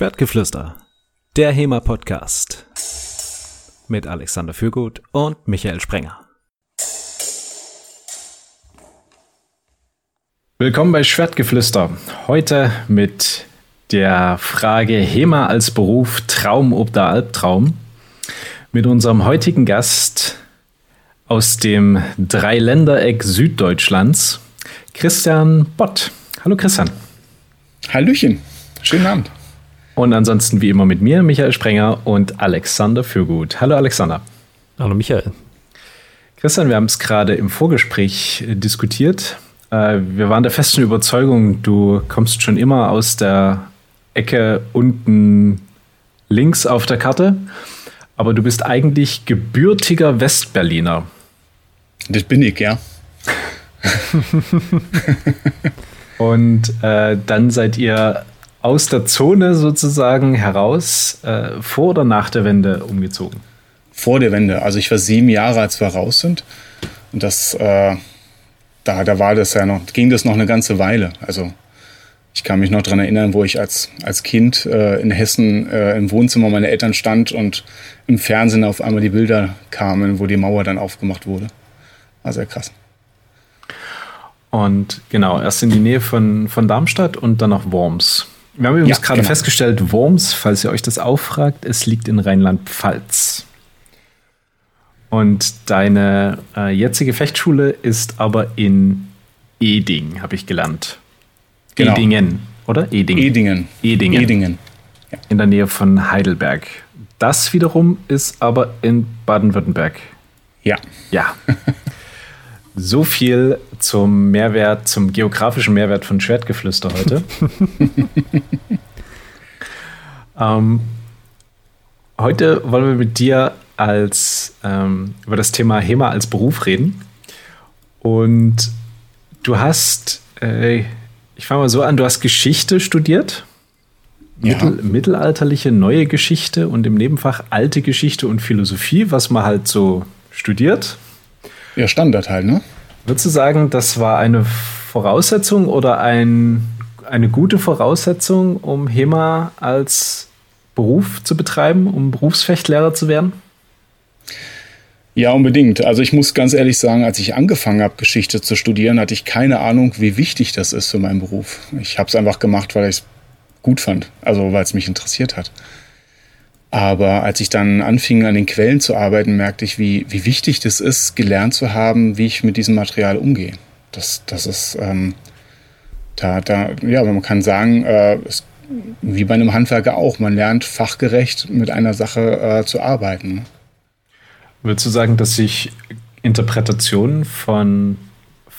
Schwertgeflüster, der HEMA-Podcast mit Alexander Fürgut und Michael Sprenger. Willkommen bei Schwertgeflüster. Heute mit der Frage HEMA als Beruf, Traum ob der Albtraum. Mit unserem heutigen Gast aus dem Dreiländereck Süddeutschlands, Christian Bott. Hallo Christian. Hallöchen, schönen Abend. Und ansonsten wie immer mit mir, Michael Sprenger und Alexander Fürgut. Hallo Alexander. Hallo Michael. Christian, wir haben es gerade im Vorgespräch äh, diskutiert. Äh, wir waren der festen Überzeugung, du kommst schon immer aus der Ecke unten links auf der Karte, aber du bist eigentlich gebürtiger Westberliner. Das bin ich, ja. Und äh, dann seid ihr aus der Zone sozusagen heraus äh, vor oder nach der Wende umgezogen? Vor der Wende. Also ich war sieben Jahre, als wir raus sind. Und das, äh, da, da war das ja noch, ging das noch eine ganze Weile. Also ich kann mich noch daran erinnern, wo ich als, als Kind äh, in Hessen äh, im Wohnzimmer meiner Eltern stand und im Fernsehen auf einmal die Bilder kamen, wo die Mauer dann aufgemacht wurde. War sehr krass. Und genau, erst in die Nähe von, von Darmstadt und dann nach Worms. Wir haben übrigens ja, gerade genau. festgestellt, Worms, falls ihr euch das auffragt, es liegt in Rheinland-Pfalz. Und deine äh, jetzige Fechtschule ist aber in Eding, habe ich gelernt. Genau. Edingen, oder? Eding. Edingen. Edingen. Edingen. Ja. In der Nähe von Heidelberg. Das wiederum ist aber in Baden-Württemberg. Ja. Ja. So viel zum Mehrwert, zum geografischen Mehrwert von Schwertgeflüster heute. ähm, heute wollen wir mit dir als ähm, über das Thema HEMA als Beruf reden. Und du hast, äh, ich fange mal so an, du hast Geschichte studiert. Ja. Mittel, mittelalterliche neue Geschichte und im Nebenfach alte Geschichte und Philosophie, was man halt so studiert. Ja, Standard halt, ne? Würdest du sagen, das war eine Voraussetzung oder ein, eine gute Voraussetzung, um HEMA als Beruf zu betreiben, um Berufsfechtlehrer zu werden? Ja, unbedingt. Also ich muss ganz ehrlich sagen, als ich angefangen habe, Geschichte zu studieren, hatte ich keine Ahnung, wie wichtig das ist für meinen Beruf. Ich habe es einfach gemacht, weil ich es gut fand, also weil es mich interessiert hat. Aber als ich dann anfing, an den Quellen zu arbeiten, merkte ich, wie, wie wichtig das ist, gelernt zu haben, wie ich mit diesem Material umgehe. Das, das ist, ähm, da, da, ja, man kann sagen, äh, es, wie bei einem Handwerker auch, man lernt fachgerecht mit einer Sache äh, zu arbeiten. Würdest du sagen, dass sich Interpretationen von,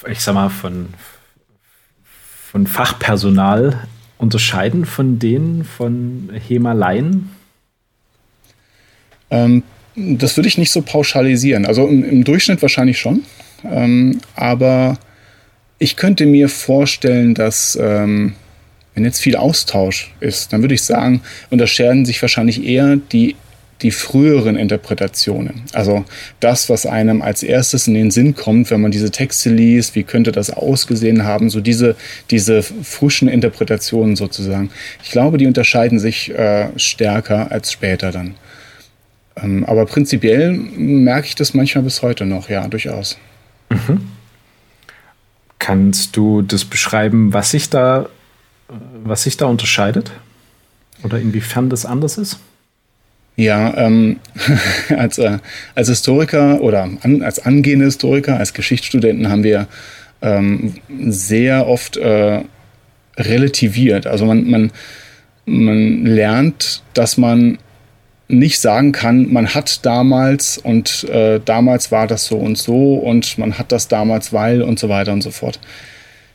ich sag mal, von, von Fachpersonal unterscheiden von denen von Hemaleien? Ähm, das würde ich nicht so pauschalisieren. Also im, im Durchschnitt wahrscheinlich schon. Ähm, aber ich könnte mir vorstellen, dass ähm, wenn jetzt viel Austausch ist, dann würde ich sagen, unterscheiden sich wahrscheinlich eher die, die früheren Interpretationen. Also das, was einem als erstes in den Sinn kommt, wenn man diese Texte liest, wie könnte das ausgesehen haben, so diese, diese frischen Interpretationen sozusagen. Ich glaube, die unterscheiden sich äh, stärker als später dann. Ähm, aber prinzipiell merke ich das manchmal bis heute noch, ja, durchaus. Mhm. Kannst du das beschreiben, was sich da, was sich da unterscheidet? Oder inwiefern das anders ist? Ja, ähm, als, äh, als Historiker oder an, als angehende Historiker, als Geschichtsstudenten haben wir ähm, sehr oft äh, relativiert. Also man, man, man lernt, dass man nicht sagen kann, man hat damals und äh, damals war das so und so und man hat das damals, weil und so weiter und so fort.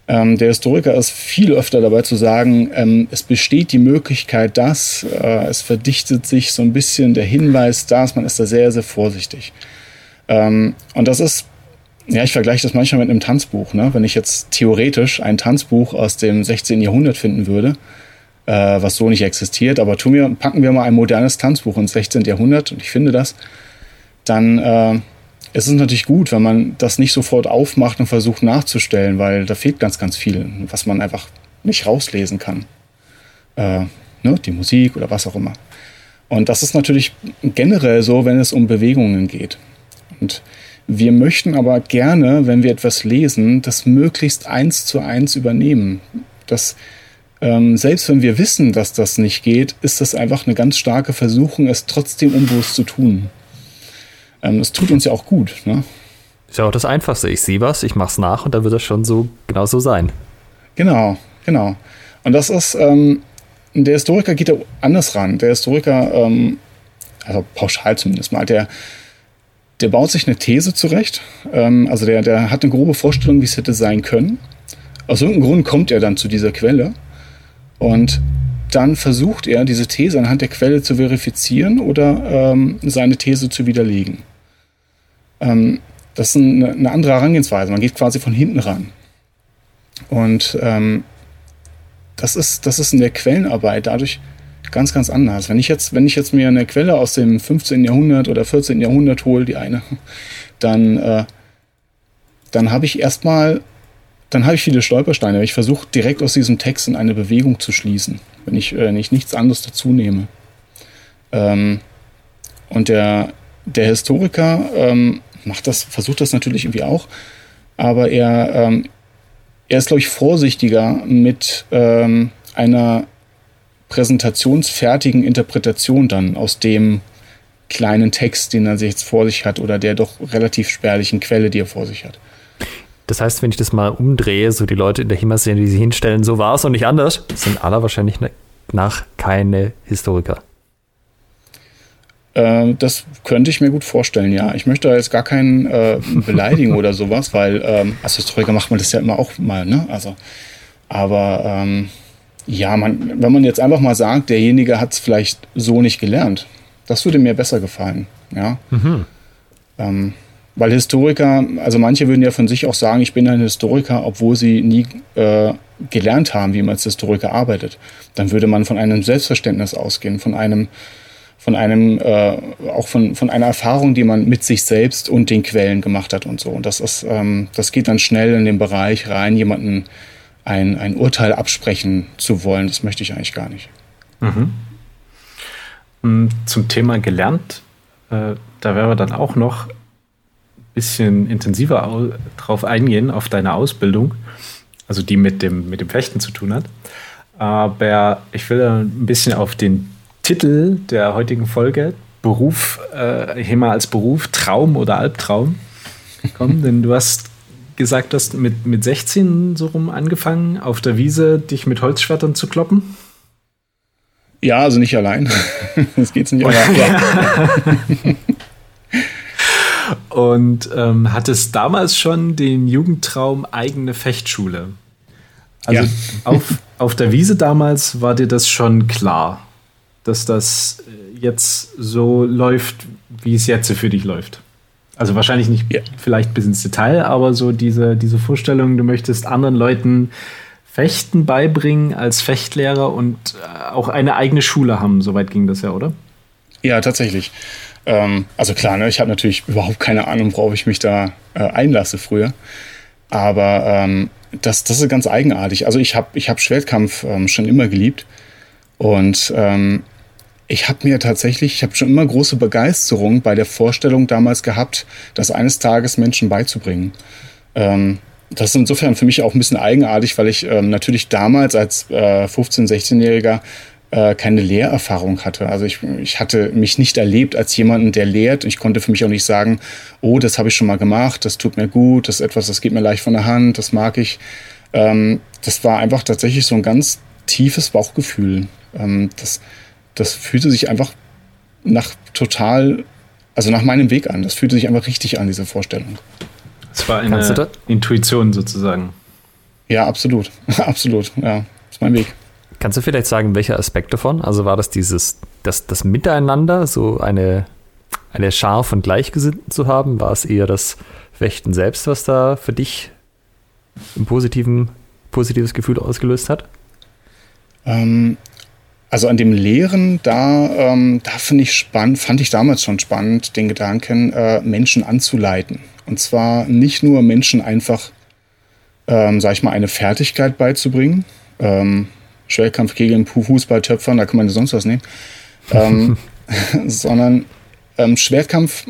Ähm, der Historiker ist viel öfter dabei zu sagen, ähm, es besteht die Möglichkeit, dass äh, es verdichtet sich so ein bisschen der Hinweis, dass man ist da sehr, sehr vorsichtig. Ähm, und das ist, ja, ich vergleiche das manchmal mit einem Tanzbuch. Ne? Wenn ich jetzt theoretisch ein Tanzbuch aus dem 16. Jahrhundert finden würde, äh, was so nicht existiert. Aber tun wir, packen wir mal ein modernes Tanzbuch ins 16. Jahrhundert und ich finde das, dann äh, ist es natürlich gut, wenn man das nicht sofort aufmacht und versucht nachzustellen, weil da fehlt ganz, ganz viel, was man einfach nicht rauslesen kann. Äh, ne, die Musik oder was auch immer. Und das ist natürlich generell so, wenn es um Bewegungen geht. Und wir möchten aber gerne, wenn wir etwas lesen, das möglichst eins zu eins übernehmen. Das, ähm, selbst wenn wir wissen, dass das nicht geht, ist das einfach eine ganz starke Versuchung, es trotzdem unbewusst zu tun. Ähm, es tut uns ja auch gut. Ne? Ist ja auch das Einfachste. Ich sehe was, ich mache es nach und dann wird das schon so genau so sein. Genau, genau. Und das ist, ähm, der Historiker geht da anders ran. Der Historiker, ähm, also pauschal zumindest mal, der, der baut sich eine These zurecht. Ähm, also der, der hat eine grobe Vorstellung, wie es hätte sein können. Aus irgendeinem Grund kommt er dann zu dieser Quelle. Und dann versucht er, diese These anhand der Quelle zu verifizieren oder ähm, seine These zu widerlegen. Ähm, das ist eine, eine, andere Herangehensweise. Man geht quasi von hinten ran. Und ähm, das ist, das ist in der Quellenarbeit dadurch ganz, ganz anders. Wenn ich jetzt, wenn ich jetzt mir eine Quelle aus dem 15. Jahrhundert oder 14. Jahrhundert hole, die eine, dann, äh, dann habe ich erstmal, dann habe ich viele Stolpersteine. Ich versuche direkt aus diesem Text in eine Bewegung zu schließen, wenn ich, äh, nicht nichts anderes dazu nehme. Ähm, und der, der Historiker ähm, macht das, versucht das natürlich irgendwie auch, aber er, ähm, er ist, glaube ich, vorsichtiger mit ähm, einer präsentationsfertigen Interpretation dann aus dem kleinen Text, den er sich jetzt vor sich hat oder der doch relativ spärlichen Quelle, die er vor sich hat. Das heißt, wenn ich das mal umdrehe, so die Leute in der HEMA-Szene, die sich hinstellen, so war es und nicht anders, sind aller wahrscheinlich nach keine Historiker. Äh, das könnte ich mir gut vorstellen, ja. Ich möchte da jetzt gar keinen äh, beleidigen oder sowas, weil ähm, als Historiker macht man das ja immer auch mal, ne? Also, aber ähm, ja, man, wenn man jetzt einfach mal sagt, derjenige hat es vielleicht so nicht gelernt, das würde mir besser gefallen, ja. Mhm. Ähm, weil Historiker, also manche würden ja von sich auch sagen, ich bin ein Historiker, obwohl sie nie äh, gelernt haben, wie man als Historiker arbeitet. Dann würde man von einem Selbstverständnis ausgehen, von einem von einem, äh, auch von, von einer Erfahrung, die man mit sich selbst und den Quellen gemacht hat und so. Und das ist, ähm, das geht dann schnell in den Bereich rein, jemanden ein, ein Urteil absprechen zu wollen. Das möchte ich eigentlich gar nicht. Mhm. Mm, zum Thema gelernt, äh, da wir dann auch noch bisschen intensiver drauf eingehen, auf deine Ausbildung, also die mit dem, mit dem Fechten zu tun hat. Aber ich will ein bisschen auf den Titel der heutigen Folge, Beruf, äh, HEMA als Beruf, Traum oder Albtraum, kommen. Denn du hast gesagt, du hast mit, mit 16 so rum angefangen, auf der Wiese dich mit Holzschwertern zu kloppen. Ja, also nicht allein. das geht's nicht allein. Ja. Und ähm, hattest damals schon den Jugendtraum eigene Fechtschule. Also ja. auf, auf der Wiese damals war dir das schon klar dass das äh, jetzt so läuft, wie es jetzt für dich läuft. Also wahrscheinlich nicht ja. vielleicht bis ins Detail, aber so diese, diese Vorstellung, du möchtest anderen Leuten Fechten beibringen als Fechtlehrer und äh, auch eine eigene Schule haben. Soweit ging das ja, oder? Ja, tatsächlich. Ähm, also klar, ne, ich habe natürlich überhaupt keine Ahnung, worauf ich mich da äh, einlasse früher. Aber ähm, das, das ist ganz eigenartig. Also ich habe ich hab Schwertkampf ähm, schon immer geliebt. Und ähm, ich habe mir tatsächlich, ich habe schon immer große Begeisterung bei der Vorstellung damals gehabt, das eines Tages Menschen beizubringen. Ähm, das ist insofern für mich auch ein bisschen eigenartig, weil ich ähm, natürlich damals als äh, 15-, 16-Jähriger äh, keine Lehrerfahrung hatte. Also ich, ich hatte mich nicht erlebt als jemanden, der lehrt. Ich konnte für mich auch nicht sagen, oh, das habe ich schon mal gemacht, das tut mir gut, das ist etwas, das geht mir leicht von der Hand, das mag ich. Ähm, das war einfach tatsächlich so ein ganz tiefes Bauchgefühl. Ähm, das, das fühlte sich einfach nach total, also nach meinem Weg an. Das fühlte sich einfach richtig an, diese Vorstellung. Es war eine Intuition sozusagen. Ja, absolut. absolut. Ja, ist mein Weg. Kannst du vielleicht sagen, welcher Aspekt davon? Also war das dieses, das, das Miteinander, so eine, eine Schar von Gleichgesinnten zu haben? War es eher das Fechten selbst, was da für dich ein positiven, positives Gefühl ausgelöst hat? Ähm, also an dem Lehren, da, ähm, da finde ich spannend, fand ich damals schon spannend, den Gedanken, äh, Menschen anzuleiten. Und zwar nicht nur Menschen einfach, ähm, sag ich mal, eine Fertigkeit beizubringen. Ähm, Schwertkampf, Kegeln, Fußball, Töpfern, da kann man sonst was nehmen. ähm, sondern ähm, Schwertkampf,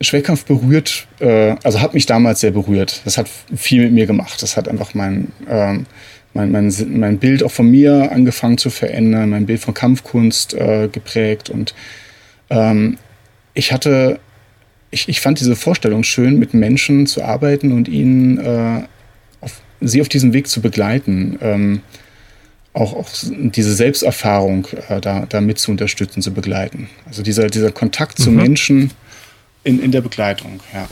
Schwertkampf berührt, äh, also hat mich damals sehr berührt. Das hat viel mit mir gemacht. Das hat einfach mein, ähm, mein, mein, mein Bild auch von mir angefangen zu verändern, mein Bild von Kampfkunst äh, geprägt. Und ähm, ich hatte, ich, ich fand diese Vorstellung schön, mit Menschen zu arbeiten und ihnen äh, auf, sie auf diesem Weg zu begleiten. Ähm, auch, auch diese Selbsterfahrung äh, da, da mit zu unterstützen, zu begleiten. Also dieser, dieser Kontakt zu mhm. Menschen in, in der Begleitung, ja.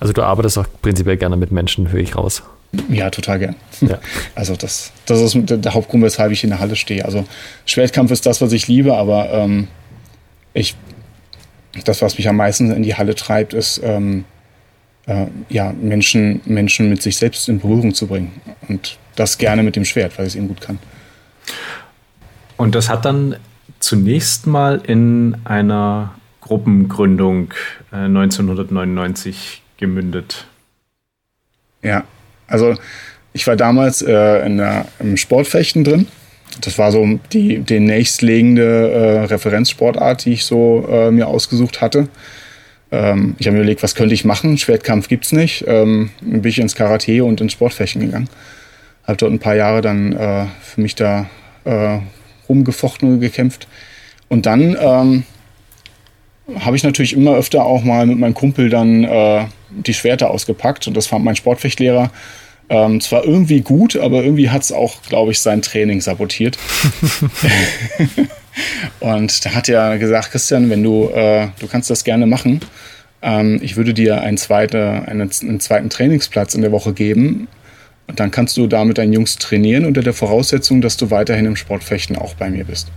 Also du arbeitest auch prinzipiell gerne mit Menschen, höre ich raus. Ja, total gern. Ja. Also das, das ist der Hauptgrund, weshalb ich in der Halle stehe. Also Schwertkampf ist das, was ich liebe, aber ähm, ich, das, was mich am meisten in die Halle treibt, ist ähm, äh, ja, Menschen, Menschen mit sich selbst in Berührung zu bringen. Und das gerne mit dem Schwert, weil ich es eben gut kann. Und das hat dann zunächst mal in einer Gruppengründung äh, 1999 gemündet. Ja, also ich war damals äh, in der, im Sportfechten drin. Das war so die, die nächstlegende äh, Referenzsportart, die ich so äh, mir ausgesucht hatte. Ähm, ich habe mir überlegt, was könnte ich machen? Schwertkampf gibt es nicht. Ähm, dann bin ich ins Karate und ins Sportfechten gegangen. Habe dort ein paar Jahre dann äh, für mich da äh, rumgefochten und gekämpft. Und dann ähm, habe ich natürlich immer öfter auch mal mit meinem Kumpel dann äh, die Schwerter ausgepackt. Und das fand mein Sportfechtlehrer ähm, zwar irgendwie gut, aber irgendwie hat es auch, glaube ich, sein Training sabotiert. und da hat er gesagt, Christian, wenn du, äh, du kannst das gerne machen, ähm, ich würde dir einen, zweite, einen, einen zweiten Trainingsplatz in der Woche geben. Und dann kannst du da mit deinen Jungs trainieren unter der Voraussetzung, dass du weiterhin im Sportfechten auch bei mir bist.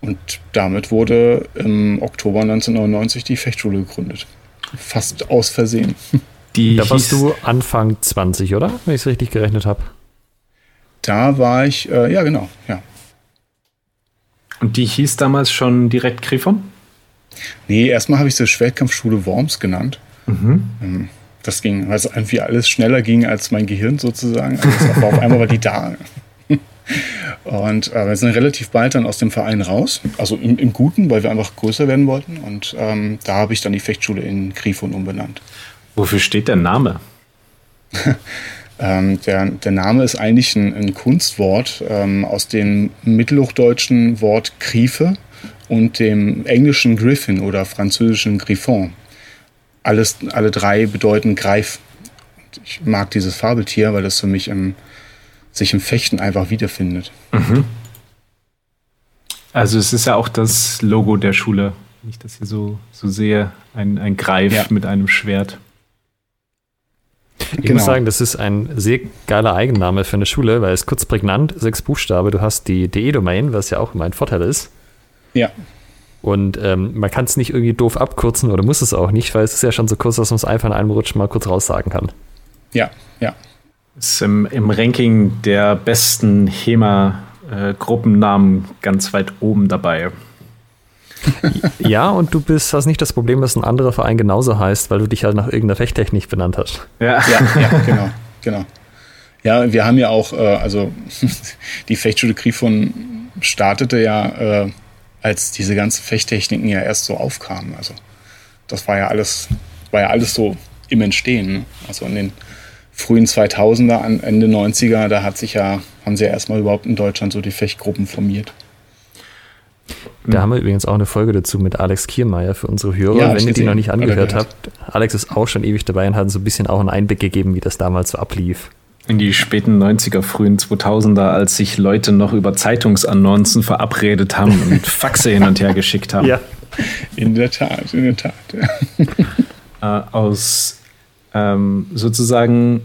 Und damit wurde im Oktober 1999 die Fechtschule gegründet. Fast aus Versehen. Die da warst du Anfang 20, oder? Wenn ich es richtig gerechnet habe. Da war ich, äh, ja genau, ja. Und die hieß damals schon direkt Grifon? Nee, erstmal habe ich sie Schwertkampfschule Worms genannt. Mhm. Ähm, das ging, weil es irgendwie alles schneller ging als mein Gehirn sozusagen. Also auf einmal war die da. Und äh, wir sind relativ bald dann aus dem Verein raus, also im, im Guten, weil wir einfach größer werden wollten. Und ähm, da habe ich dann die Fechtschule in Grifon umbenannt. Wofür steht der Name? ähm, der, der Name ist eigentlich ein, ein Kunstwort ähm, aus dem mittelhochdeutschen Wort Griefe und dem englischen Griffin oder französischen Griffon. Alles, alle drei bedeuten Greif. Ich mag dieses Fabeltier, weil das für mich im sich im Fechten einfach wiederfindet. Mhm. Also es ist ja auch das Logo der Schule, wenn ich das hier so, so sehe, ein, ein Greif ja. mit einem Schwert. Ich genau. muss sagen, das ist ein sehr geiler Eigenname für eine Schule, weil es kurz prägnant, sechs Buchstabe, du hast die DE-Domain, was ja auch immer ein Vorteil ist. Ja. Und ähm, man kann es nicht irgendwie doof abkürzen oder muss es auch nicht, weil es ist ja schon so kurz, dass man es einfach in einem Rutsch mal kurz raussagen kann. Ja, ja. Ist im, im Ranking der besten HEMA-Gruppennamen ganz weit oben dabei. ja, und du bist, hast nicht das Problem, dass ein anderer Verein genauso heißt, weil du dich halt nach irgendeiner Fechttechnik benannt hast. Ja, ja, ja genau, genau. Ja, wir haben ja auch, äh, also die Fechtschule Grifon startete ja, äh, als diese ganzen Fechttechniken ja erst so aufkamen. Also das war ja alles, war ja alles so im Entstehen. Ne? Also in den frühen 2000er, an Ende 90er, da hat sich ja, haben sie ja erstmal überhaupt in Deutschland so die Fechtgruppen formiert. Da haben wir übrigens auch eine Folge dazu mit Alex Kiermeier für unsere Hörer. Ja, Wenn ihr die noch nicht angehört habt, Alex ist auch schon ewig dabei und hat so ein bisschen auch einen Einblick gegeben, wie das damals so ablief. In die späten 90er, frühen 2000er, als sich Leute noch über Zeitungsannoncen verabredet haben und Faxe hin und her geschickt haben. Ja, in der Tat, in der Tat. Ja. Äh, aus ähm, sozusagen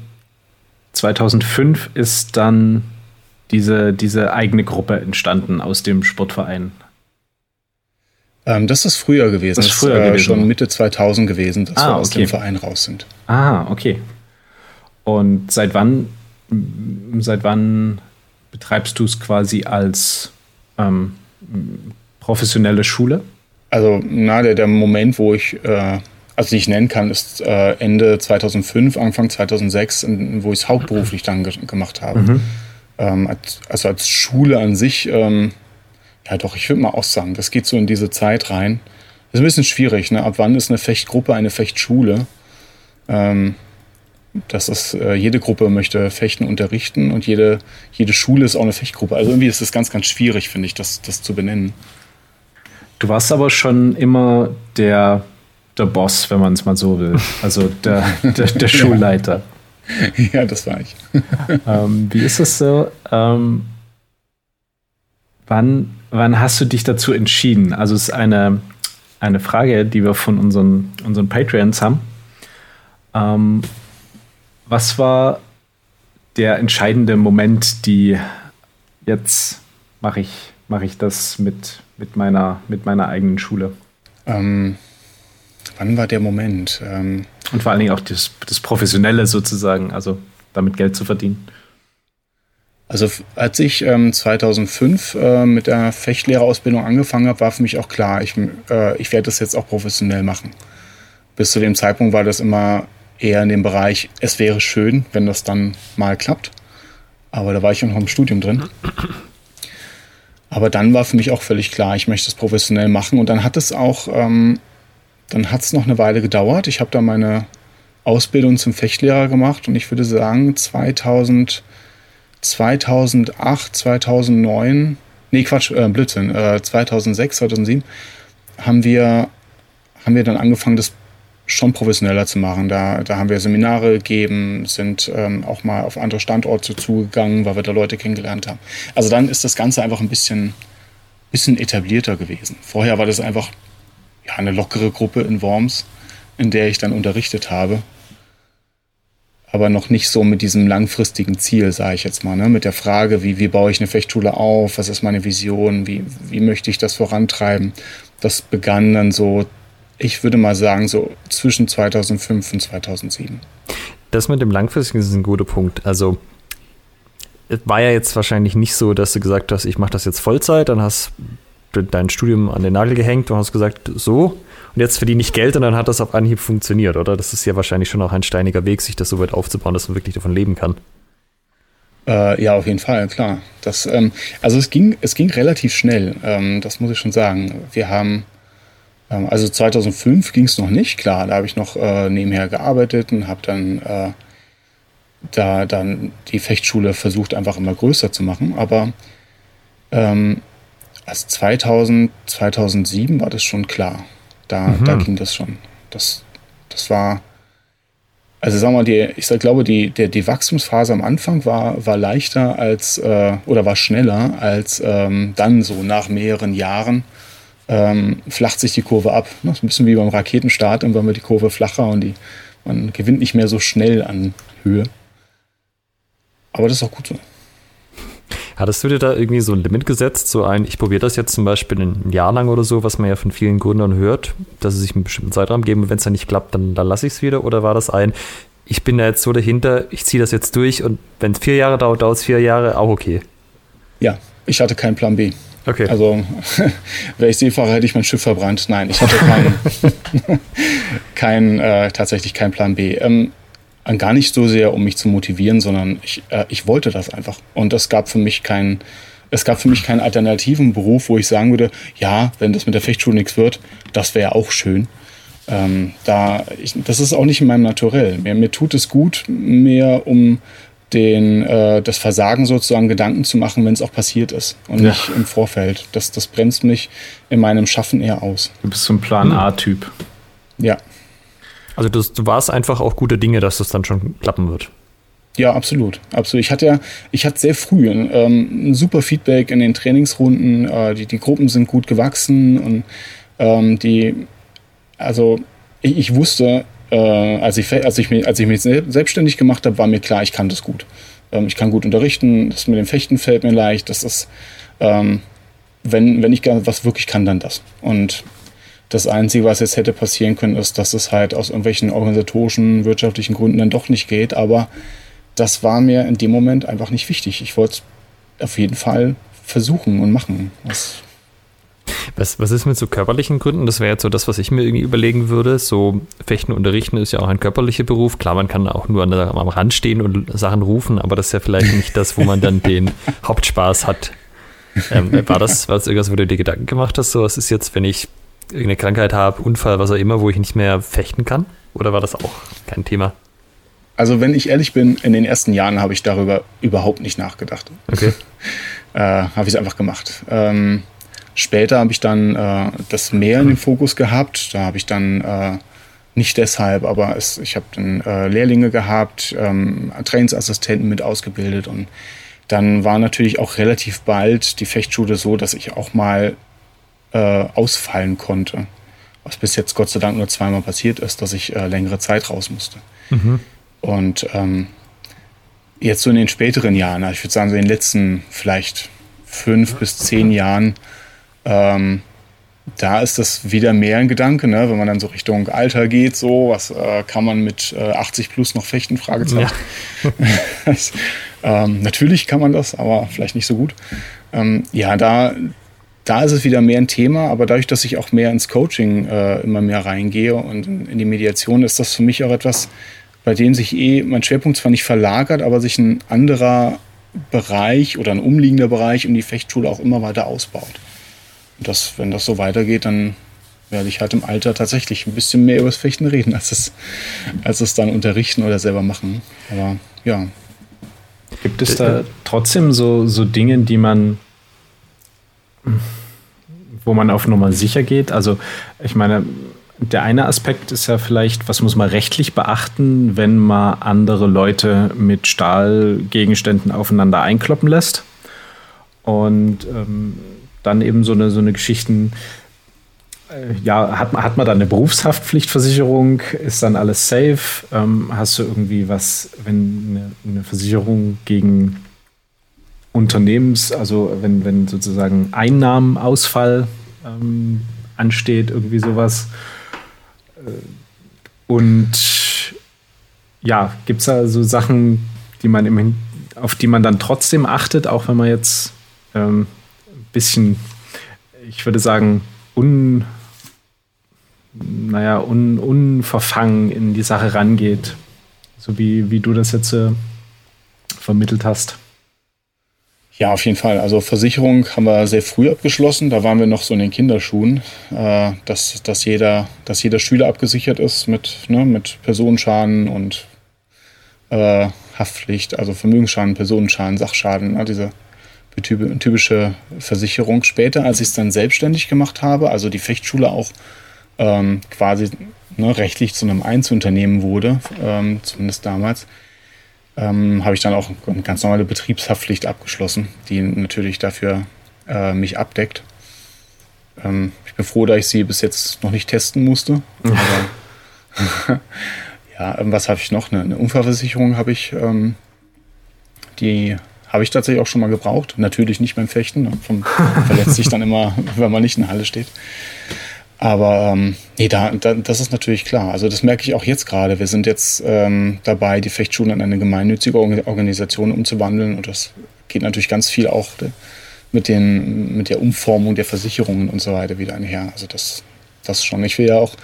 2005 ist dann diese, diese eigene Gruppe entstanden aus dem Sportverein. Ähm, das ist früher gewesen. Das ist früher das, äh, gewesen. schon Mitte 2000 gewesen, dass ah, wir aus okay. dem Verein raus sind. Ah, okay. Und seit wann, seit wann betreibst du es quasi als ähm, professionelle Schule? Also, na, der, der Moment, wo ich äh, also ich nennen kann, ist äh, Ende 2005, Anfang 2006, wo ich es hauptberuflich dann ge gemacht habe. Mhm. ähm, als, also als Schule an sich, ähm, ja doch, ich würde mal auch sagen, das geht so in diese Zeit rein. Das ist ein bisschen schwierig, ne? Ab wann ist eine Fechtgruppe eine Fechtschule? Ähm, das ist, äh, jede Gruppe möchte Fechten unterrichten und jede, jede Schule ist auch eine Fechtgruppe. Also irgendwie ist es ganz, ganz schwierig, finde ich, das, das zu benennen. Du warst aber schon immer der, der Boss, wenn man es mal so will. Also der, der, der Schulleiter. ja, das war ich. ähm, wie ist es so? Ähm, wann, wann hast du dich dazu entschieden? Also es ist eine, eine Frage, die wir von unseren, unseren Patreons haben. Ähm, was war der entscheidende Moment, die jetzt mache ich, mach ich das mit, mit, meiner, mit meiner eigenen Schule? Ähm, wann war der Moment? Ähm, Und vor allen Dingen auch das, das Professionelle sozusagen, also damit Geld zu verdienen. Also als ich ähm, 2005 äh, mit der Fechtlehrerausbildung angefangen habe, war für mich auch klar, ich, äh, ich werde das jetzt auch professionell machen. Bis zu dem Zeitpunkt war das immer eher in dem Bereich, es wäre schön, wenn das dann mal klappt. Aber da war ich noch im Studium drin. Aber dann war für mich auch völlig klar, ich möchte es professionell machen. Und dann hat es auch, ähm, dann hat es noch eine Weile gedauert. Ich habe da meine Ausbildung zum Fechtlehrer gemacht und ich würde sagen 2000, 2008, 2009, nee Quatsch, äh, Blödsinn, äh, 2006, 2007 haben wir, haben wir dann angefangen, das schon professioneller zu machen. Da, da haben wir Seminare gegeben, sind ähm, auch mal auf andere Standorte zugegangen, weil wir da Leute kennengelernt haben. Also dann ist das Ganze einfach ein bisschen, bisschen etablierter gewesen. Vorher war das einfach ja, eine lockere Gruppe in Worms, in der ich dann unterrichtet habe. Aber noch nicht so mit diesem langfristigen Ziel, sage ich jetzt mal, ne? mit der Frage, wie, wie baue ich eine Fechtschule auf, was ist meine Vision, wie, wie möchte ich das vorantreiben. Das begann dann so ich würde mal sagen, so zwischen 2005 und 2007. Das mit dem Langfristigen ist ein guter Punkt. Also, es war ja jetzt wahrscheinlich nicht so, dass du gesagt hast, ich mache das jetzt Vollzeit, dann hast du dein Studium an den Nagel gehängt und hast gesagt, so, und jetzt verdiene ich Geld und dann hat das auf Anhieb funktioniert, oder? Das ist ja wahrscheinlich schon auch ein steiniger Weg, sich das so weit aufzubauen, dass man wirklich davon leben kann. Äh, ja, auf jeden Fall, klar. Das, ähm, also es ging, es ging relativ schnell, ähm, das muss ich schon sagen. Wir haben also 2005 ging es noch nicht, klar, da habe ich noch äh, nebenher gearbeitet und habe dann äh, da dann die Fechtschule versucht einfach immer größer zu machen. Aber ähm, als 2000, 2007 war das schon klar. Da, mhm. da ging das schon. Das, das war, also sagen wir mal, die, ich glaube, die, die, die Wachstumsphase am Anfang war, war leichter als, äh, oder war schneller als ähm, dann so nach mehreren Jahren ähm, flacht sich die Kurve ab. Das ist ein bisschen wie beim Raketenstart, irgendwann wird die Kurve flacher und die, man gewinnt nicht mehr so schnell an Höhe. Aber das ist auch gut so. Hattest du dir da irgendwie so ein Limit gesetzt? So ein, ich probiere das jetzt zum Beispiel ein Jahr lang oder so, was man ja von vielen Gründern hört, dass sie sich einen bestimmten Zeitraum geben. Wenn es dann nicht klappt, dann, dann lasse ich es wieder. Oder war das ein, ich bin da jetzt so dahinter, ich ziehe das jetzt durch und wenn es vier Jahre dauert, dauert es vier Jahre, auch okay? Ja, ich hatte keinen Plan B. Okay. Also wäre ich Seefahrer, hätte ich mein Schiff verbrannt. Nein, ich hatte keinen, kein, äh, tatsächlich keinen Plan B. Ähm, gar nicht so sehr, um mich zu motivieren, sondern ich, äh, ich wollte das einfach. Und es gab für mich keinen, es gab für mich keinen alternativen Beruf, wo ich sagen würde, ja, wenn das mit der Fechtschule nichts wird, das wäre auch schön. Ähm, da ich, das ist auch nicht in meinem Naturell. Mir, mir tut es gut, mehr um den, äh, das Versagen sozusagen Gedanken zu machen, wenn es auch passiert ist und ja. nicht im Vorfeld. Das, das bremst mich in meinem Schaffen eher aus. Du bist so ein Plan A-Typ. Ja. Also du, du warst einfach auch gute Dinge, dass das dann schon klappen wird. Ja, absolut, absolut. Ich hatte ja, ich hatte sehr früh ähm, ein super Feedback in den Trainingsrunden. Äh, die, die Gruppen sind gut gewachsen und ähm, die, also ich, ich wusste, äh, als, ich, als, ich mich, als ich mich selbstständig gemacht habe, war mir klar, ich kann das gut. Ähm, ich kann gut unterrichten, das mit dem Fechten fällt mir leicht. Das ist, ähm, wenn, wenn ich was wirklich kann, dann das. Und das Einzige, was jetzt hätte passieren können, ist, dass es halt aus irgendwelchen organisatorischen, wirtschaftlichen Gründen dann doch nicht geht. Aber das war mir in dem Moment einfach nicht wichtig. Ich wollte es auf jeden Fall versuchen und machen. Das Was, was ist mit so körperlichen Gründen? Das wäre jetzt so das, was ich mir irgendwie überlegen würde. So Fechten unterrichten ist ja auch ein körperlicher Beruf. Klar, man kann auch nur an der, am Rand stehen und Sachen rufen, aber das ist ja vielleicht nicht das, wo man dann den Hauptspaß hat. Ähm, war, das, war das irgendwas, wo du dir Gedanken gemacht hast? So, was ist jetzt, wenn ich irgendeine Krankheit habe, Unfall, was auch immer, wo ich nicht mehr fechten kann? Oder war das auch kein Thema? Also, wenn ich ehrlich bin, in den ersten Jahren habe ich darüber überhaupt nicht nachgedacht. Okay. äh, habe ich es einfach gemacht. Ähm, später habe ich dann äh, das mehr in den Fokus gehabt. Da habe ich dann äh, nicht deshalb, aber es, ich habe dann äh, Lehrlinge gehabt, ähm, Trainingsassistenten mit ausgebildet und dann war natürlich auch relativ bald die Fechtschule so, dass ich auch mal äh, ausfallen konnte. Was bis jetzt Gott sei Dank nur zweimal passiert ist, dass ich äh, längere Zeit raus musste. Mhm. Und ähm, jetzt so in den späteren Jahren, also ich würde sagen, so in den letzten vielleicht fünf bis zehn Jahren, ähm, da ist das wieder mehr ein Gedanke, ne? wenn man dann so Richtung Alter geht, so, was äh, kann man mit äh, 80 plus noch fechten? Fragezeichen. Ja. das, ähm, natürlich kann man das, aber vielleicht nicht so gut. Ähm, ja, da, da ist es wieder mehr ein Thema, aber dadurch, dass ich auch mehr ins Coaching äh, immer mehr reingehe und in, in die Mediation, ist das für mich auch etwas, bei dem sich eh mein Schwerpunkt zwar nicht verlagert, aber sich ein anderer Bereich oder ein umliegender Bereich um die Fechtschule auch immer weiter ausbaut. Das, wenn das so weitergeht, dann werde ich halt im Alter tatsächlich ein bisschen mehr über das Fechten reden, als es, als es dann unterrichten oder selber machen. Aber ja. Gibt es da trotzdem so, so Dinge, die man, wo man auf Nummer sicher geht? Also, ich meine, der eine Aspekt ist ja vielleicht, was muss man rechtlich beachten, wenn man andere Leute mit Stahlgegenständen aufeinander einkloppen lässt. Und ähm, dann eben so eine, so eine Geschichten, äh, ja, hat man, hat man dann eine Berufshaftpflichtversicherung? Ist dann alles safe? Ähm, hast du irgendwie was, wenn eine, eine Versicherung gegen Unternehmens, also wenn, wenn sozusagen Einnahmenausfall ähm, ansteht, irgendwie sowas? Und ja, gibt es da so Sachen, die man im, auf die man dann trotzdem achtet, auch wenn man jetzt ähm, bisschen, ich würde sagen, un, naja, un, unverfangen in die Sache rangeht, so wie, wie du das jetzt äh, vermittelt hast. Ja, auf jeden Fall. Also Versicherung haben wir sehr früh abgeschlossen. Da waren wir noch so in den Kinderschuhen, äh, dass, dass, jeder, dass jeder Schüler abgesichert ist mit, ne, mit Personenschaden und äh, Haftpflicht, also Vermögensschaden, Personenschaden, Sachschaden, ne, diese typische Versicherung. Später, als ich es dann selbstständig gemacht habe, also die Fechtschule auch ähm, quasi ne, rechtlich zu einem Einzelunternehmen wurde, ähm, zumindest damals, ähm, habe ich dann auch eine ganz normale Betriebshaftpflicht abgeschlossen, die natürlich dafür äh, mich abdeckt. Ähm, ich bin froh, dass ich sie bis jetzt noch nicht testen musste. Aber, ja, was habe ich noch? Eine, eine Unfallversicherung habe ich, ähm, die habe ich tatsächlich auch schon mal gebraucht. Natürlich nicht beim Fechten. Ne? verletzt sich dann immer, wenn man nicht in der Halle steht. Aber ähm, nee, da, da, das ist natürlich klar. Also das merke ich auch jetzt gerade. Wir sind jetzt ähm, dabei, die Fechtschule in eine gemeinnützige Organisation umzuwandeln. Und das geht natürlich ganz viel auch mit, den, mit der Umformung der Versicherungen und so weiter wieder einher. Also das, das schon. Ich will ja auch,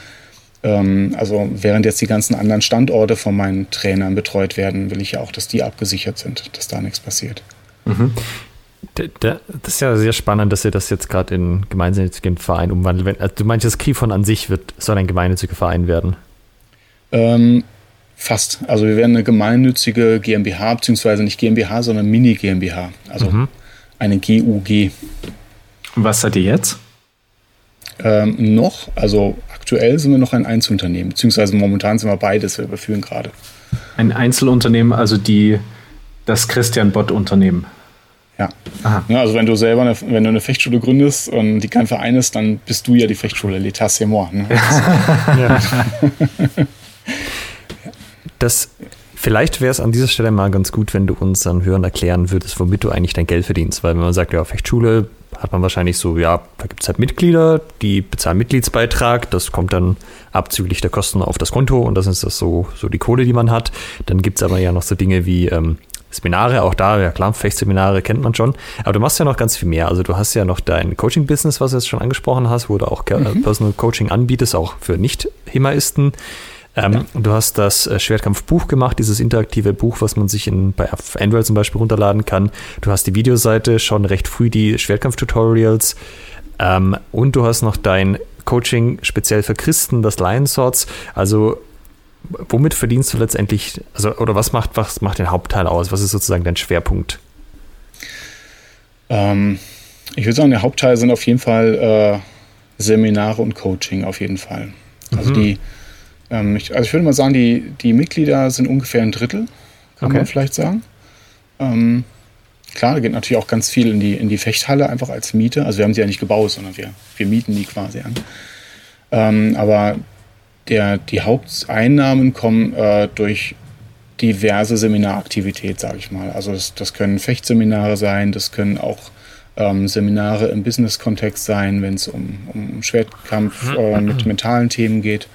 also während jetzt die ganzen anderen Standorte von meinen Trainern betreut werden, will ich ja auch, dass die abgesichert sind, dass da nichts passiert. Mhm. Das ist ja sehr spannend, dass ihr das jetzt gerade in gemeinnützigen Verein umwandelt. Also du meinst, das Krifon an sich wird, soll ein gemeinnütziger Verein werden? Ähm, fast. Also wir werden eine gemeinnützige GmbH, beziehungsweise nicht GmbH, sondern Mini-GmbH. Also mhm. eine GUG. Was seid ihr jetzt? Ähm, noch, also aktuell sind wir noch ein Einzelunternehmen, beziehungsweise momentan sind wir beides, wir überführen gerade. Ein Einzelunternehmen, also die, das Christian Bott-Unternehmen. Ja. ja. Also wenn du selber eine, wenn du eine Fechtschule gründest und die kein Verein ist, dann bist du ja die Fechtschule, l'état c'est moi. Ne? das, vielleicht wäre es an dieser Stelle mal ganz gut, wenn du uns dann hören erklären würdest, womit du eigentlich dein Geld verdienst. Weil wenn man sagt, ja, Fechtschule, hat man wahrscheinlich so, ja, da gibt es halt Mitglieder, die bezahlen Mitgliedsbeitrag, das kommt dann abzüglich der Kosten auf das Konto und das ist das so, so die Kohle, die man hat. Dann gibt es aber ja noch so Dinge wie ähm, Seminare, auch da, ja klar, Fechtseminare kennt man schon. Aber du machst ja noch ganz viel mehr. Also du hast ja noch dein Coaching-Business, was du jetzt schon angesprochen hast, wo du auch mhm. Personal Coaching anbietest, auch für Nicht-Hemaisten. Ähm, ja. Du hast das äh, Schwertkampfbuch gemacht, dieses interaktive Buch, was man sich in, bei Android zum Beispiel runterladen kann. Du hast die Videoseite schon recht früh, die Schwertkampf-Tutorials. Ähm, und du hast noch dein Coaching speziell für Christen, das Lion Swords. Also womit verdienst du letztendlich, also oder was macht, was macht den Hauptteil aus? Was ist sozusagen dein Schwerpunkt? Ähm, ich würde sagen, der Hauptteil sind auf jeden Fall äh, Seminare und Coaching auf jeden Fall. Also mhm. die ähm, ich, also ich würde mal sagen, die, die Mitglieder sind ungefähr ein Drittel, kann okay. man vielleicht sagen. Ähm, klar, da geht natürlich auch ganz viel in die, in die Fechthalle, einfach als Miete. Also wir haben sie ja nicht gebaut, sondern wir, wir mieten die quasi an. Ähm, aber der, die Haupteinnahmen kommen äh, durch diverse Seminaraktivität, sage ich mal. Also das, das, können Fechtseminare sein, das können auch ähm, Seminare im Business-Kontext sein, wenn es um, um Schwertkampf äh, mit mentalen Themen geht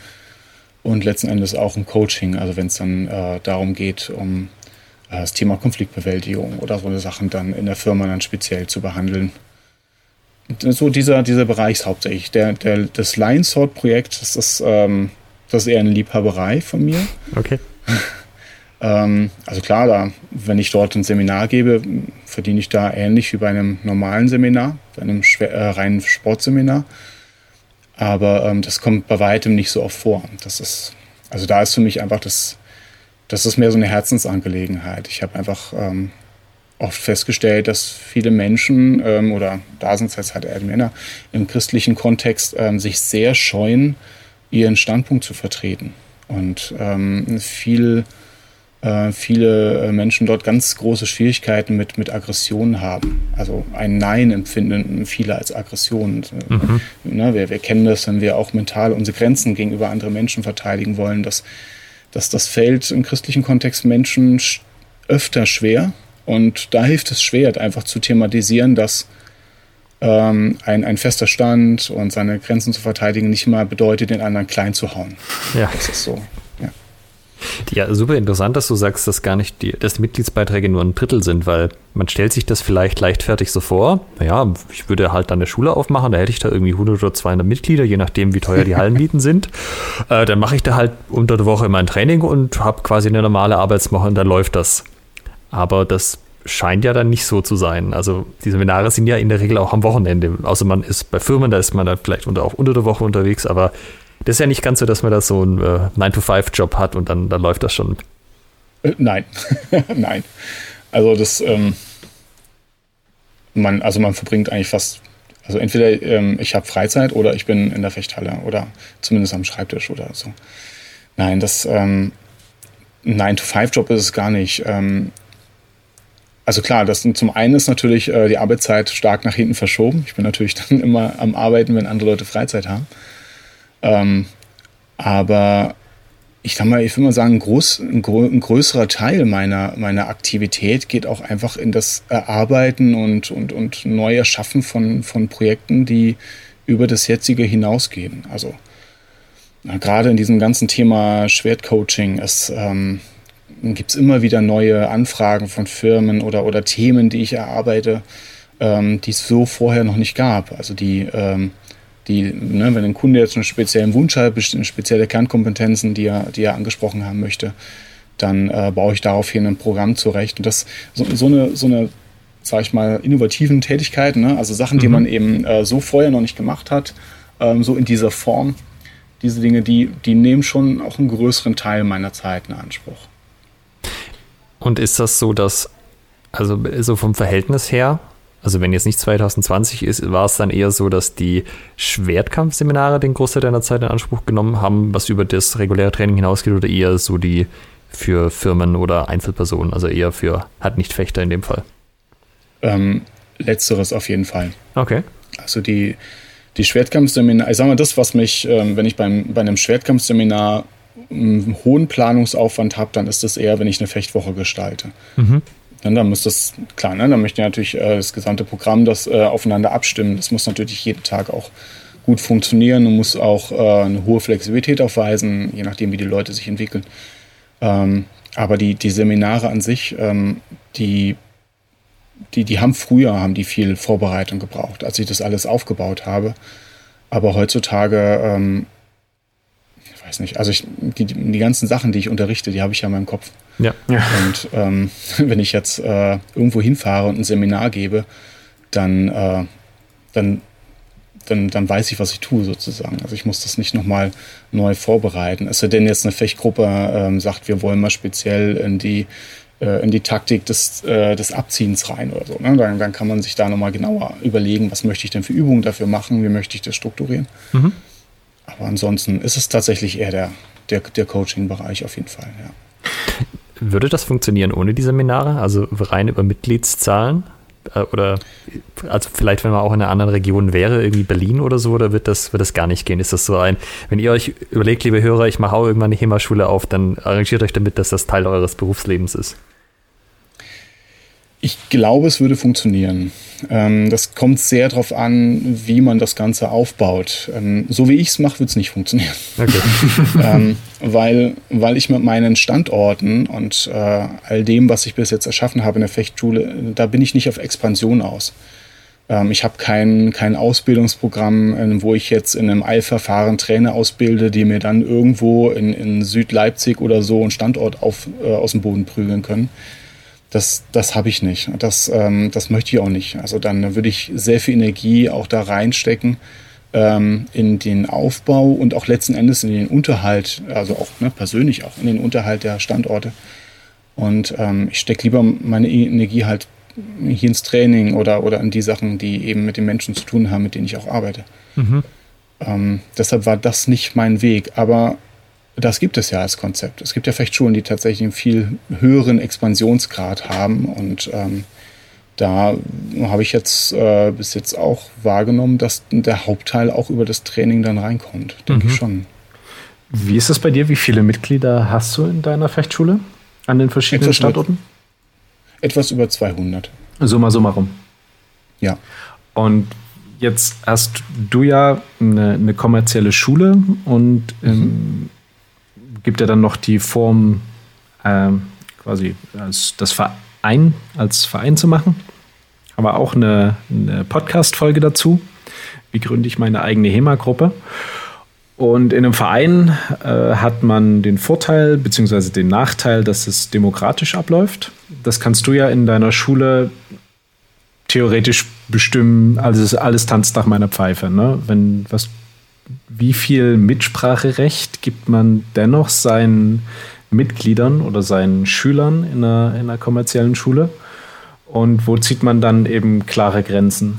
und letzten Endes auch im Coaching, also wenn es dann äh, darum geht, um äh, das Thema Konfliktbewältigung oder so eine Sachen dann in der Firma dann speziell zu behandeln. So dieser, dieser Bereich ist hauptsächlich. Der, der, das Lion Sword Projekt, das ist, ähm, das ist eher eine Liebhaberei von mir. Okay. ähm, also klar, da, wenn ich dort ein Seminar gebe, verdiene ich da ähnlich wie bei einem normalen Seminar, bei einem schwer, äh, reinen Sportseminar. Aber ähm, das kommt bei weitem nicht so oft vor. Das ist, also da ist für mich einfach das, das ist mehr so eine Herzensangelegenheit. Ich habe einfach ähm, oft festgestellt, dass viele Menschen, ähm, oder da sind es halt eher Männer, im christlichen Kontext ähm, sich sehr scheuen, ihren Standpunkt zu vertreten. Und ähm, viel äh, viele äh, Menschen dort ganz große Schwierigkeiten mit, mit Aggressionen haben. Also ein Nein empfinden viele als Aggression. Mhm. Ne, wir, wir kennen das, wenn wir auch mental unsere Grenzen gegenüber anderen Menschen verteidigen wollen, dass, dass das fällt im christlichen Kontext Menschen öfter schwer. Und da hilft es schwer, einfach zu thematisieren, dass ähm, ein, ein fester Stand und seine Grenzen zu verteidigen nicht mal bedeutet, den anderen klein zu hauen. Ja. Das ist so. Ja, super interessant, dass du sagst, dass gar nicht die, dass die Mitgliedsbeiträge nur ein Drittel sind, weil man stellt sich das vielleicht leichtfertig so vor. Naja, ich würde halt dann eine Schule aufmachen, da hätte ich da irgendwie 100 oder 200 Mitglieder, je nachdem, wie teuer die Hallenmieten sind. Äh, dann mache ich da halt unter der Woche mein Training und habe quasi eine normale Arbeitswoche und dann läuft das. Aber das scheint ja dann nicht so zu sein. Also die Seminare sind ja in der Regel auch am Wochenende. Außer man ist bei Firmen, da ist man dann vielleicht unter, auch unter der Woche unterwegs, aber das ist ja nicht ganz so, dass man da so einen äh, 9-to-5-Job hat und dann, dann läuft das schon. Äh, nein, nein. Also das, ähm, man, also man verbringt eigentlich fast, also entweder ähm, ich habe Freizeit oder ich bin in der Fechthalle oder zumindest am Schreibtisch oder so. Nein, das ähm, 9-to-5-Job ist es gar nicht. Ähm, also klar, das zum einen ist natürlich äh, die Arbeitszeit stark nach hinten verschoben. Ich bin natürlich dann immer am Arbeiten, wenn andere Leute Freizeit haben. Ähm, aber ich kann mal, ich will mal sagen, ein, groß, ein, ein, größerer Teil meiner, meiner Aktivität geht auch einfach in das Erarbeiten und, und, und Neuerschaffen von, von Projekten, die über das jetzige hinausgehen. Also na, gerade in diesem ganzen Thema Schwertcoaching es, ähm, gibt es immer wieder neue Anfragen von Firmen oder, oder Themen, die ich erarbeite, ähm, die es so vorher noch nicht gab. Also die ähm, die, ne, wenn ein Kunde jetzt einen speziellen Wunsch hat, spezielle Kernkompetenzen, die er, die er angesprochen haben möchte, dann äh, baue ich daraufhin ein Programm zurecht. Und das so, so eine, so eine, sag ich mal, innovativen Tätigkeiten, ne? also Sachen, die mhm. man eben äh, so vorher noch nicht gemacht hat, ähm, so in dieser Form, diese Dinge, die, die nehmen schon auch einen größeren Teil meiner Zeit in Anspruch. Und ist das so, dass, also so vom Verhältnis her, also wenn jetzt nicht 2020 ist, war es dann eher so, dass die Schwertkampfseminare den Großteil deiner Zeit in Anspruch genommen haben, was über das reguläre Training hinausgeht oder eher so die für Firmen oder Einzelpersonen, also eher für hat nicht Fechter in dem Fall? Ähm, letzteres auf jeden Fall. Okay. Also die, die Schwertkampfseminar, ich sag mal, das, was mich, ähm, wenn ich beim, bei einem Schwertkampfseminar einen hohen Planungsaufwand habe, dann ist das eher, wenn ich eine Fechtwoche gestalte. Mhm. Ja, dann muss das, klar, ne, dann möchte ich natürlich äh, das gesamte Programm das äh, aufeinander abstimmen. Das muss natürlich jeden Tag auch gut funktionieren und muss auch äh, eine hohe Flexibilität aufweisen, je nachdem, wie die Leute sich entwickeln. Ähm, aber die, die Seminare an sich, ähm, die, die, die haben früher haben die viel Vorbereitung gebraucht, als ich das alles aufgebaut habe. Aber heutzutage, ähm, ich weiß nicht, also ich, die, die ganzen Sachen, die ich unterrichte, die habe ich ja in meinem Kopf. Ja. Und ähm, wenn ich jetzt äh, irgendwo hinfahre und ein Seminar gebe, dann, äh, dann, dann, dann weiß ich, was ich tue sozusagen. Also ich muss das nicht nochmal neu vorbereiten. Es sei denn jetzt eine Fechtgruppe ähm, sagt, wir wollen mal speziell in die, äh, in die Taktik des, äh, des Abziehens rein oder so. Ne? Dann, dann kann man sich da nochmal genauer überlegen, was möchte ich denn für Übungen dafür machen, wie möchte ich das strukturieren. Mhm. Aber ansonsten ist es tatsächlich eher der, der, der Coaching-Bereich auf jeden Fall, ja. Würde das funktionieren ohne die Seminare? Also rein über Mitgliedszahlen? Äh, oder also vielleicht, wenn man auch in einer anderen Region wäre, irgendwie Berlin oder so, oder wird das, wird das gar nicht gehen? Ist das so ein, wenn ihr euch überlegt, liebe Hörer, ich mache auch irgendwann eine HEMA-Schule auf, dann arrangiert euch damit, dass das Teil eures Berufslebens ist? Ich glaube, es würde funktionieren. Ähm, das kommt sehr darauf an, wie man das Ganze aufbaut. Ähm, so wie ich es mache, wird es nicht funktionieren. Okay. ähm, weil, weil ich mit meinen Standorten und äh, all dem, was ich bis jetzt erschaffen habe in der Fechtschule, da bin ich nicht auf Expansion aus. Ähm, ich habe kein, kein Ausbildungsprogramm, ähm, wo ich jetzt in einem Eilverfahren Trainer ausbilde, die mir dann irgendwo in, in Südleipzig oder so einen Standort auf, äh, aus dem Boden prügeln können das, das habe ich nicht. Das, ähm, das möchte ich auch nicht. Also dann würde ich sehr viel Energie auch da reinstecken ähm, in den Aufbau und auch letzten Endes in den Unterhalt, also auch ne, persönlich auch in den Unterhalt der Standorte. Und ähm, ich stecke lieber meine e-, Energie halt hier ins Training oder, oder in die Sachen, die eben mit den Menschen zu tun haben, mit denen ich auch arbeite. Mhm. Ähm, deshalb war das nicht mein Weg. Aber das gibt es ja als Konzept. Es gibt ja Fechtschulen, die tatsächlich einen viel höheren Expansionsgrad haben. Und ähm, da habe ich jetzt äh, bis jetzt auch wahrgenommen, dass der Hauptteil auch über das Training dann reinkommt. Denke mhm. ich schon. Wie ist das bei dir? Wie viele Mitglieder hast du in deiner Fechtschule an den verschiedenen etwas Standorten? Über, etwas über 200. Summa summarum. Ja. Und jetzt hast du ja eine, eine kommerzielle Schule und mhm gibt ja dann noch die Form, ähm, quasi als das Verein, als Verein zu machen. Aber auch eine, eine Podcast-Folge dazu. Wie gründe ich meine eigene HEMA-Gruppe? Und in einem Verein äh, hat man den Vorteil bzw. den Nachteil, dass es demokratisch abläuft. Das kannst du ja in deiner Schule theoretisch bestimmen, also alles tanzt nach meiner Pfeife. Ne? Wenn was wie viel Mitspracherecht gibt man dennoch seinen Mitgliedern oder seinen Schülern in einer, in einer kommerziellen Schule? Und wo zieht man dann eben klare Grenzen?